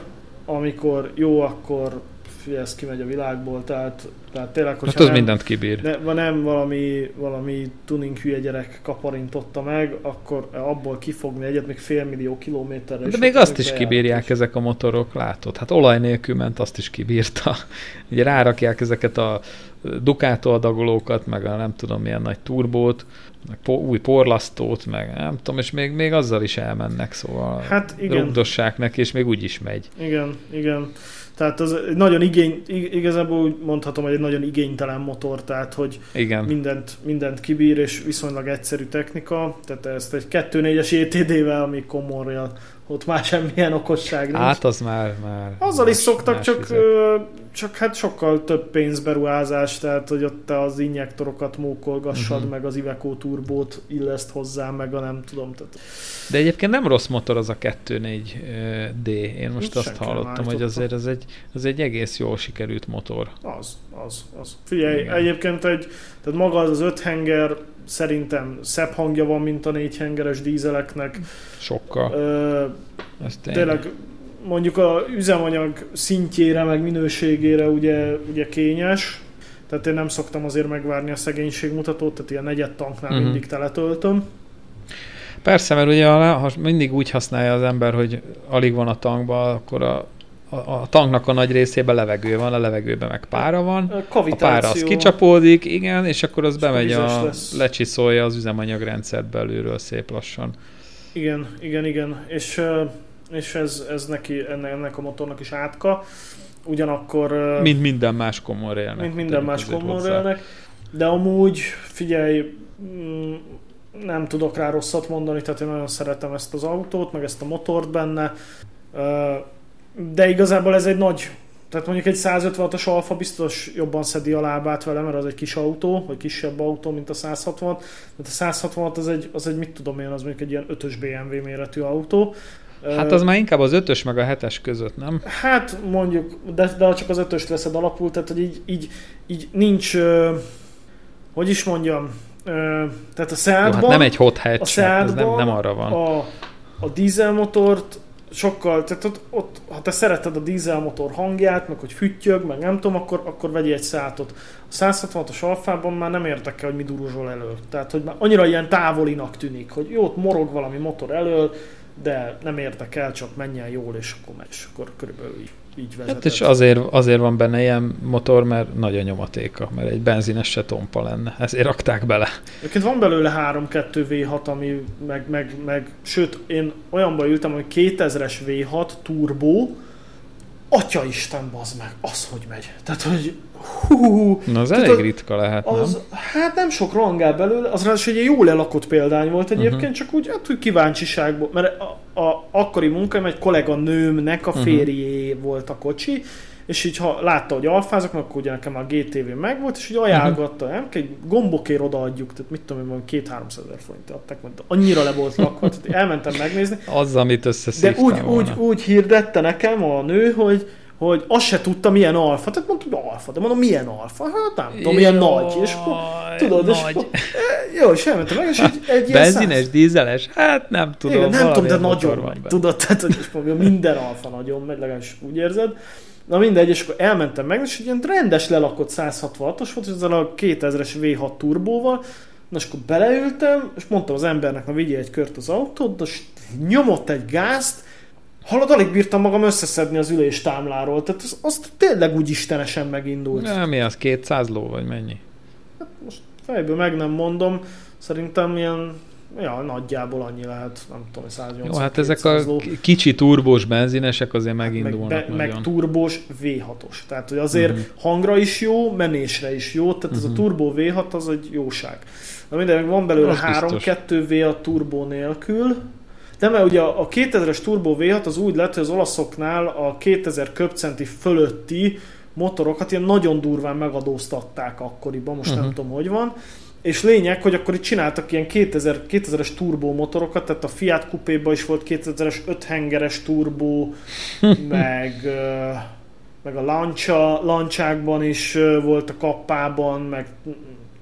A: amikor jó, akkor ez kimegy a világból, tehát, tehát tényleg, hogy
B: hát az nem, mindent kibír.
A: Ne, nem valami, valami tuning hülye gyerek kaparintotta meg, akkor abból kifogni egyet még fél millió kilométerre.
B: De még azt is kibírják is. ezek a motorok, látod? Hát olaj nélkül ment, azt is kibírta. (laughs) Ugye rárakják ezeket a Ducato adagolókat, meg a nem tudom milyen nagy turbót, meg po- új porlasztót, meg nem tudom, és még, még azzal is elmennek, szóval
A: hát igen.
B: rugdossák neki, és még úgy is megy.
A: Igen, igen. Tehát az nagyon igény, igazából úgy mondhatom, hogy egy nagyon igénytelen motor, tehát hogy
B: Igen.
A: Mindent, mindent kibír, és viszonylag egyszerű technika. Tehát ezt egy 2.4-es ETD-vel, ami komorja, ott már semmilyen okosság nincs.
B: Hát az már... már
A: Azzal más, is szoktak, csak, csak hát sokkal több pénzberuházás, tehát hogy ott te az injektorokat mókolgassad, uh-huh. meg az Iveco turbót illeszt hozzá, meg a nem tudom. Tehát...
B: De egyébként nem rossz motor az a 2.4D. Én most azt hallottam, hogy azért ez egy, ez egy egész jól sikerült motor.
A: Az, az, az. Figyelj, Igen. egyébként egy, tehát maga az az öt henger szerintem szebb hangja van, mint a négy hengeres dízeleknek.
B: Sokkal.
A: Ö, Ez tényleg mondjuk a üzemanyag szintjére, meg minőségére ugye, ugye kényes. Tehát én nem szoktam azért megvárni a szegénységmutatót, tehát ilyen negyed tanknál uh-huh. mindig teletöltöm.
B: Persze, mert ugye ha mindig úgy használja az ember, hogy alig van a tankba, akkor a, a, a tanknak a nagy részében levegő van, a levegőben meg pára van. A,
A: Kavitáció.
B: a pára az kicsapódik, igen, és akkor az
A: És
B: bemegy a,
A: lesz.
B: lecsiszolja az üzemanyagrendszert belülről szép lassan.
A: Igen, igen, igen. És, és ez, ez neki, ennek, a motornak is átka. Ugyanakkor...
B: Mint minden más common railnek.
A: mint minden más common
B: hozzá.
A: railnek. De amúgy, figyelj, mm, nem tudok rá rosszat mondani, tehát én nagyon szeretem ezt az autót, meg ezt a motort benne. De igazából ez egy nagy, tehát mondjuk egy 156-os Alfa biztos jobban szedi a lábát vele, mert az egy kis autó, vagy kisebb autó, mint a 160. Tehát a 166 az egy, az egy mit tudom én, az mondjuk egy ilyen 5-ös BMW méretű autó.
B: Hát az már inkább az ötös meg a hetes között, nem?
A: Hát mondjuk, de, de csak az ötöst veszed alapul, tehát hogy így, így, így nincs, hogy is mondjam, tehát a Seatban,
B: hát nem egy hot hatch,
A: a
B: hát ez nem,
A: Seatban
B: nem arra van.
A: a, a dízelmotort sokkal, tehát ott, ott, ha te szereted a dízelmotor hangját, meg hogy füttyög, meg nem tudom, akkor, akkor vegyél egy szátot. A 166-os alfában már nem érdekel, hogy mi duruzsol elől. Tehát, hogy már annyira ilyen távolinak tűnik, hogy jó, ott morog valami motor elől, de nem érdekel, csak menjen jól, és akkor és akkor körülbelül így, így vezeted.
B: Hát és azért, azért van benne ilyen motor, mert nagy a nyomatéka, mert egy benzines se tompa lenne. Ezért rakták bele.
A: Egyébként van belőle 3-2 V6, ami meg, meg, meg, sőt, én olyanba ültem, hogy 2000-es V6 turbo, Atya Isten, bazd meg, az hogy megy. Tehát, hogy hú,
B: Na, az elég
A: a-
B: ritka lehet,
A: az,
B: nem?
A: hát nem sok rangál belőle, az ráadásul egy jól elakott példány volt egyébként,
B: Mhm.
A: uh-huh. csak úgy, hát úgy kíváncsiságból, mert a, a akkori munkám egy kollega nőmnek a
B: Mhm.
A: férjé volt a kocsi, és így ha látta, hogy alfázok, akkor ugye nekem a GTV megvolt, és így ajánlgatta, nem? Egy gombokért odaadjuk, tehát mit tudom én, mondjuk két-háromszáz ezer forintot adták, mert annyira le volt lakva, tehát elmentem megnézni,
B: Az, amit
A: de
B: összeszívtál
A: úgy,
B: volna.
A: úgy, úgy hirdette nekem a nő, hogy hogy azt se tudta, milyen alfa. Tehát mondta, hogy alfa. De mondom, milyen alfa? Hát nem tudom, milyen nagy. És akkor, tudod, és
B: nagy.
A: akkor, e, jó, és elmentem meg, és egy, egy ilyen
B: Benzines,
A: száz-
B: dízeles? Hát nem tudom.
A: Igen, nem tudom, de nagyon
B: van benne.
A: Tudod, tehát, hogy és mondom, minden alfa nagyon megy, legalábbis úgy érzed. Na mindegy, és akkor elmentem meg, és egy ilyen rendes lelakott 166-os volt, és ezzel a 2000-es V6 turbóval, Na és akkor beleültem, és mondtam az embernek, na vigyél egy kört az autót, és nyomott egy gázt, Hallod, alig bírtam magam összeszedni az üléstámláról, tehát az, azt tényleg úgy istenesen megindult.
B: Nem, mi az? 200 ló, vagy mennyi?
A: Most fejből meg nem mondom, szerintem ilyen, ja, nagyjából annyi lehet, nem tudom, 180
B: Jó, hát ezek a
A: 200 ló.
B: k- kicsi turbós benzinesek azért megindulnak
A: meg, be, meg turbós V6-os. Tehát, hogy azért uh-huh. hangra is jó, menésre is jó, tehát ez a
B: Mhm.
A: turbo V6 az egy jóság. Na minden, van belőle
B: Az biztos.
A: 3-2 V a turbo nélkül, de mert ugye a a 2000-es turbo V6 az úgy lett, hogy az olaszoknál a 2000 köbcenti fölötti motorokat ilyen nagyon durván megadóztatták akkoriban, most uh-huh. nem
B: Mhm.
A: tudom, hogy van. És lényeg, hogy akkor itt csináltak ilyen 2000, 2000-es turbó motorokat, tehát a Fiat Coupé-ba is volt 2000-es 5 hengeres turbó, (laughs) meg, meg a Lancia, Lancsákban is volt a kappában, meg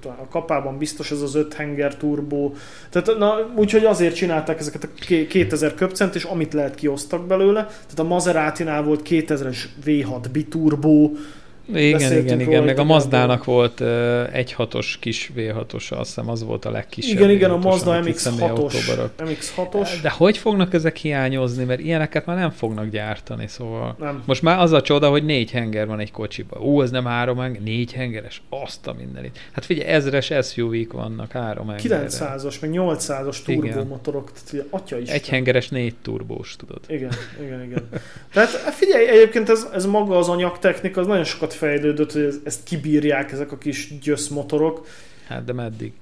A: a kapában biztos ez az 5 henger turbó. Tehát na, úgyhogy azért csinálták ezeket a ké- 2000 köpcent, és amit lehet kiosztak belőle. Tehát a Maserati-nál volt 2000-es V6 biturbó,
B: Igen,
A: beszéltünk
B: igen, igen. Meg a Mazdának volt uh, 1.6-os kis V6-os, azt hiszem az volt a legkisebb.
A: igen, igen, a
B: V6-os,
A: Mazda
B: amit itt
A: MX-6-os.
B: személyautóba rak-
A: MX-6-os.
B: De hogy fognak ezek hiányozni? Mert ilyeneket már nem fognak gyártani, szóval...
A: Nem.
B: Most már az a csoda, hogy négy henger van egy kocsiba. Ó, ez nem három henger, négy hengeres, azt a mindenit. Hát figyelj, ezres SUV-k vannak három hengerre.
A: 900-as, meg 800-as
B: Igen.
A: turbomotorok, tehát atya is.
B: Egy hengeres, négy turbós, tudod.
A: Igen, igen, igen. Tehát figyelj, egyébként ez, ez maga az anyagtechnika, az nagyon sokat fejlődött, hogy ez, ezt kibírják ezek a kis gyöszmotorok.
B: Hát de meddig?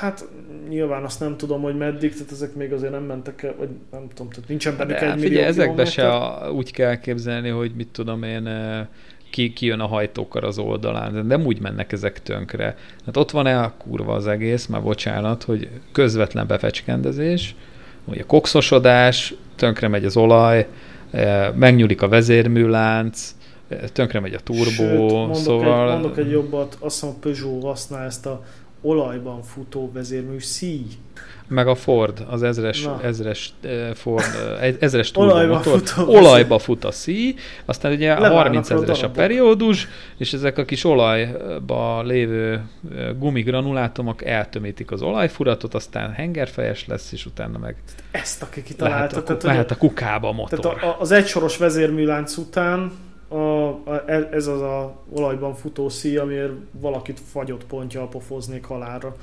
A: Hát nyilván azt nem tudom, hogy meddig, tehát ezek még azért nem mentek el, vagy nem tudom, tehát nincsen bennük egy
B: hát
A: millió
B: figyelj, ezekbe se a, úgy kell képzelni, hogy mit tudom én, eh, ki, ki jön a hajtókar az oldalán, de nem úgy mennek ezek tönkre. Hát ott van el kurva az egész, már bocsánat, hogy közvetlen befecskendezés, ugye kokszosodás, tönkre megy az olaj, eh, megnyúlik a vezérműlánc, tönkre megy a turbó,
A: Sőt, mondok,
B: szóval...
A: egy, mondok egy jobbat, azt hiszem a Peugeot használ ezt a olajban futó vezérmű szíj.
B: Meg a Ford, az ezres,
A: Na.
B: ezres uh, Ford, uh, ezres turbomotor. Olajba fut a szíj, aztán ugye a
A: Leválnak
B: 30
A: a
B: ezeres a
A: darabok.
B: periódus, és ezek a kis olajba lévő uh, gumigranulátumok eltömítik az olajfuratot, aztán hengerfejes lesz, és utána meg
A: Ezt aki
B: lehet
A: kitalálta.
B: a,
A: Tehát, hogy
B: a kukába a motor.
A: tehát a, a, az egysoros vezérműlánc után a, a, ez az a olajban futó szíj, amiért valakit fagyott pontja pofoznék halálra.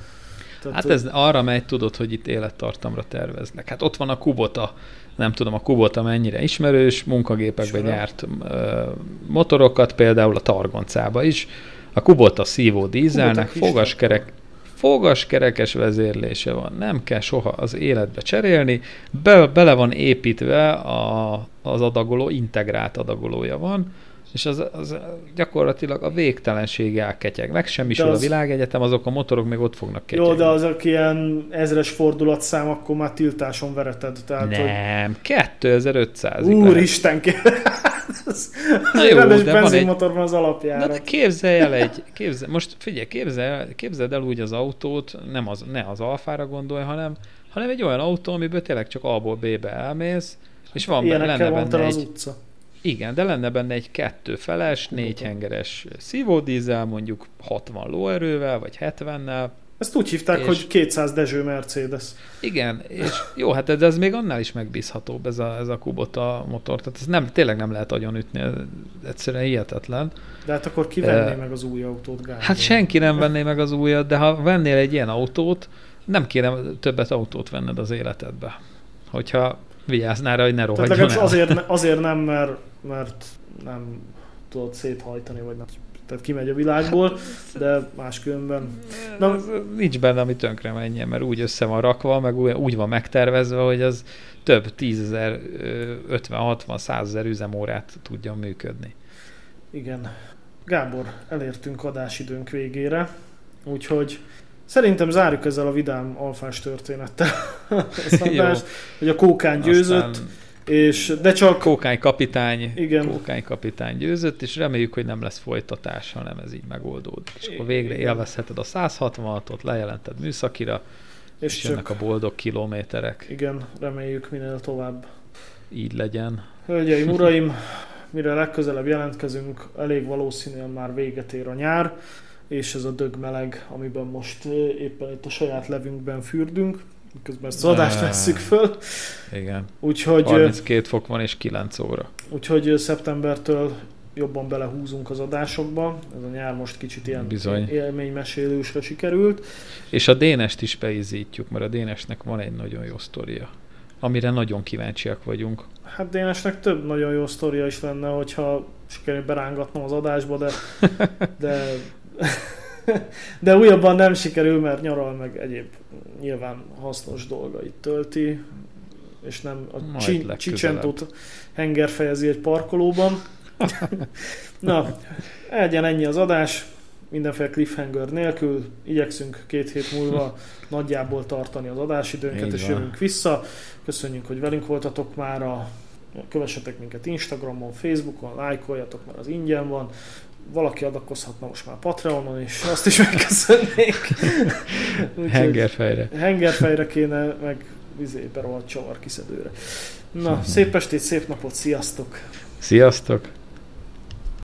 A: Tehát,
B: Hát ez arra megy, tudod, hogy itt élettartamra terveznek. Hát ott van a Kubota, nem tudom, a Kubota mennyire ismerős, munkagépekben
A: Ismerem.
B: gyárt ö, motorokat, például a Targoncába is. A Kubota szívó dízelnek fogaskerek, fogaskerekes vezérlése van, nem kell soha az életbe cserélni, be, bele van építve a, az adagoló, integrált adagolója van, és az, az gyakorlatilag a végtelensége elketyeg. Megsemmisül
A: De
B: az...
A: az-
B: a világegyetem, azok a motorok még ott fognak ketyegni.
A: Jó, de azok ilyen ezres fordulatszám, akkor már tiltáson vereted. Tehát, hogy
B: Nem, 2500
A: Úristen, (laughs)
B: Na jó, de van egy-
A: benzinmotorban az alapjára.
B: de képzelj el egy, képzel, most figyelj, képzel, képzeld el úgy az autót, nem az, ne az alfára gondolj, hanem, hanem egy olyan autó, amiből tényleg csak A-ból B-be elmész, és van benne, lenne
A: van
B: benne
A: az
B: egy,
A: utca.
B: Igen, de lenne benne egy kettő feles, négy hengeres szívódízel, mondjuk 60 lóerővel, vagy 70-nel,
A: Ezt úgy hívták,
B: És-
A: hogy 200 Dezső Mercedes.
B: Igen, és jó, hát ez, ez még annál is megbízhatóbb ez a, ez a Kubota motor, tehát ez nem, tényleg nem lehet agyonütni, ez egyszerűen hihetetlen.
A: De hát akkor ki venné
B: Eh,
A: meg az új autót, Gábor?
B: Hát senki nem venné meg az újat, de ha vennél egy ilyen autót, nem kéne többet autót venned az életedbe. Hogyha vigyáznál rá, hogy ne rohadjon
A: legalábbis
B: el.
A: azért, azért nem, mert, mert nem tudod széthajtani, vagy nem. Tehát kimegy a világból, de máskülönben.
B: Na, az, nincs benne, ami tönkre menjen, mert úgy össze van rakva, meg úgy, úgy van megtervezve, hogy az több tízezer, ö, 50, 60, 100 ezer üzemórát tudjon működni.
A: Igen. Gábor, elértünk adásidőnk végére, úgyhogy szerintem zárjuk ezzel a vidám alfás történettel (laughs) adást, hogy a kókán győzött,
B: Aztán
A: és de csak
B: Kókány kapitány,
A: Igen.
B: Kókány kapitány győzött, és reméljük, hogy nem lesz folytatás, hanem ez így megoldódik. És akkor végre
A: Igen.
B: élvezheted a 166-ot, lejelented műszakira, és,
A: és
B: jönnek a boldog kilométerek.
A: igen, reméljük minél tovább.
B: Így legyen.
A: Hölgyeim, (laughs) uraim, mire legközelebb jelentkezünk, elég valószínűen már véget ér a nyár, és ez a dögmeleg, amiben most éppen itt a saját levünkben fürdünk, miközben ezt az adást vesszük föl.
B: Igen.
A: Úgyhogy, ö,
B: 32 fok van és 9 óra.
A: úgyhogy szeptembertől jobban belehúzunk az adásokba. Ez a nyár most kicsit ilyen
B: Bizony.
A: élménymesélősre sikerült.
B: És a Dénest is beizítjuk, mert a Dénesnek van egy nagyon jó sztoria, amire nagyon kíváncsiak vagyunk.
A: Hát Dénesnek több nagyon jó sztoria is lenne, hogyha sikerül berángatnom az adásba, de, (laughs) de, (laughs) de újabban nem sikerül, mert nyaral meg egyéb nyilván hasznos dolgait tölti, és nem a
B: Majd
A: csicsentót hengerfejezi egy parkolóban. (laughs) Na, legyen ennyi az adás, mindenféle cliffhanger nélkül, igyekszünk két hét múlva (laughs) nagyjából tartani az adásidőnket,
B: Így
A: és
B: van.
A: jövünk vissza. Köszönjük, hogy velünk voltatok már, a, kövessetek minket Instagramon, Facebookon, lájkoljatok, mert az ingyen van. Valaki adakozhatna most már Patreonon is, azt is megköszönnék. (laughs)
B: Hengerfejre.
A: Hengerfejre kéne, meg vizébe rohadt csavar kiszedőre. Na,
B: Mhm.
A: szép estét, szép napot, sziasztok!
B: Sziasztok!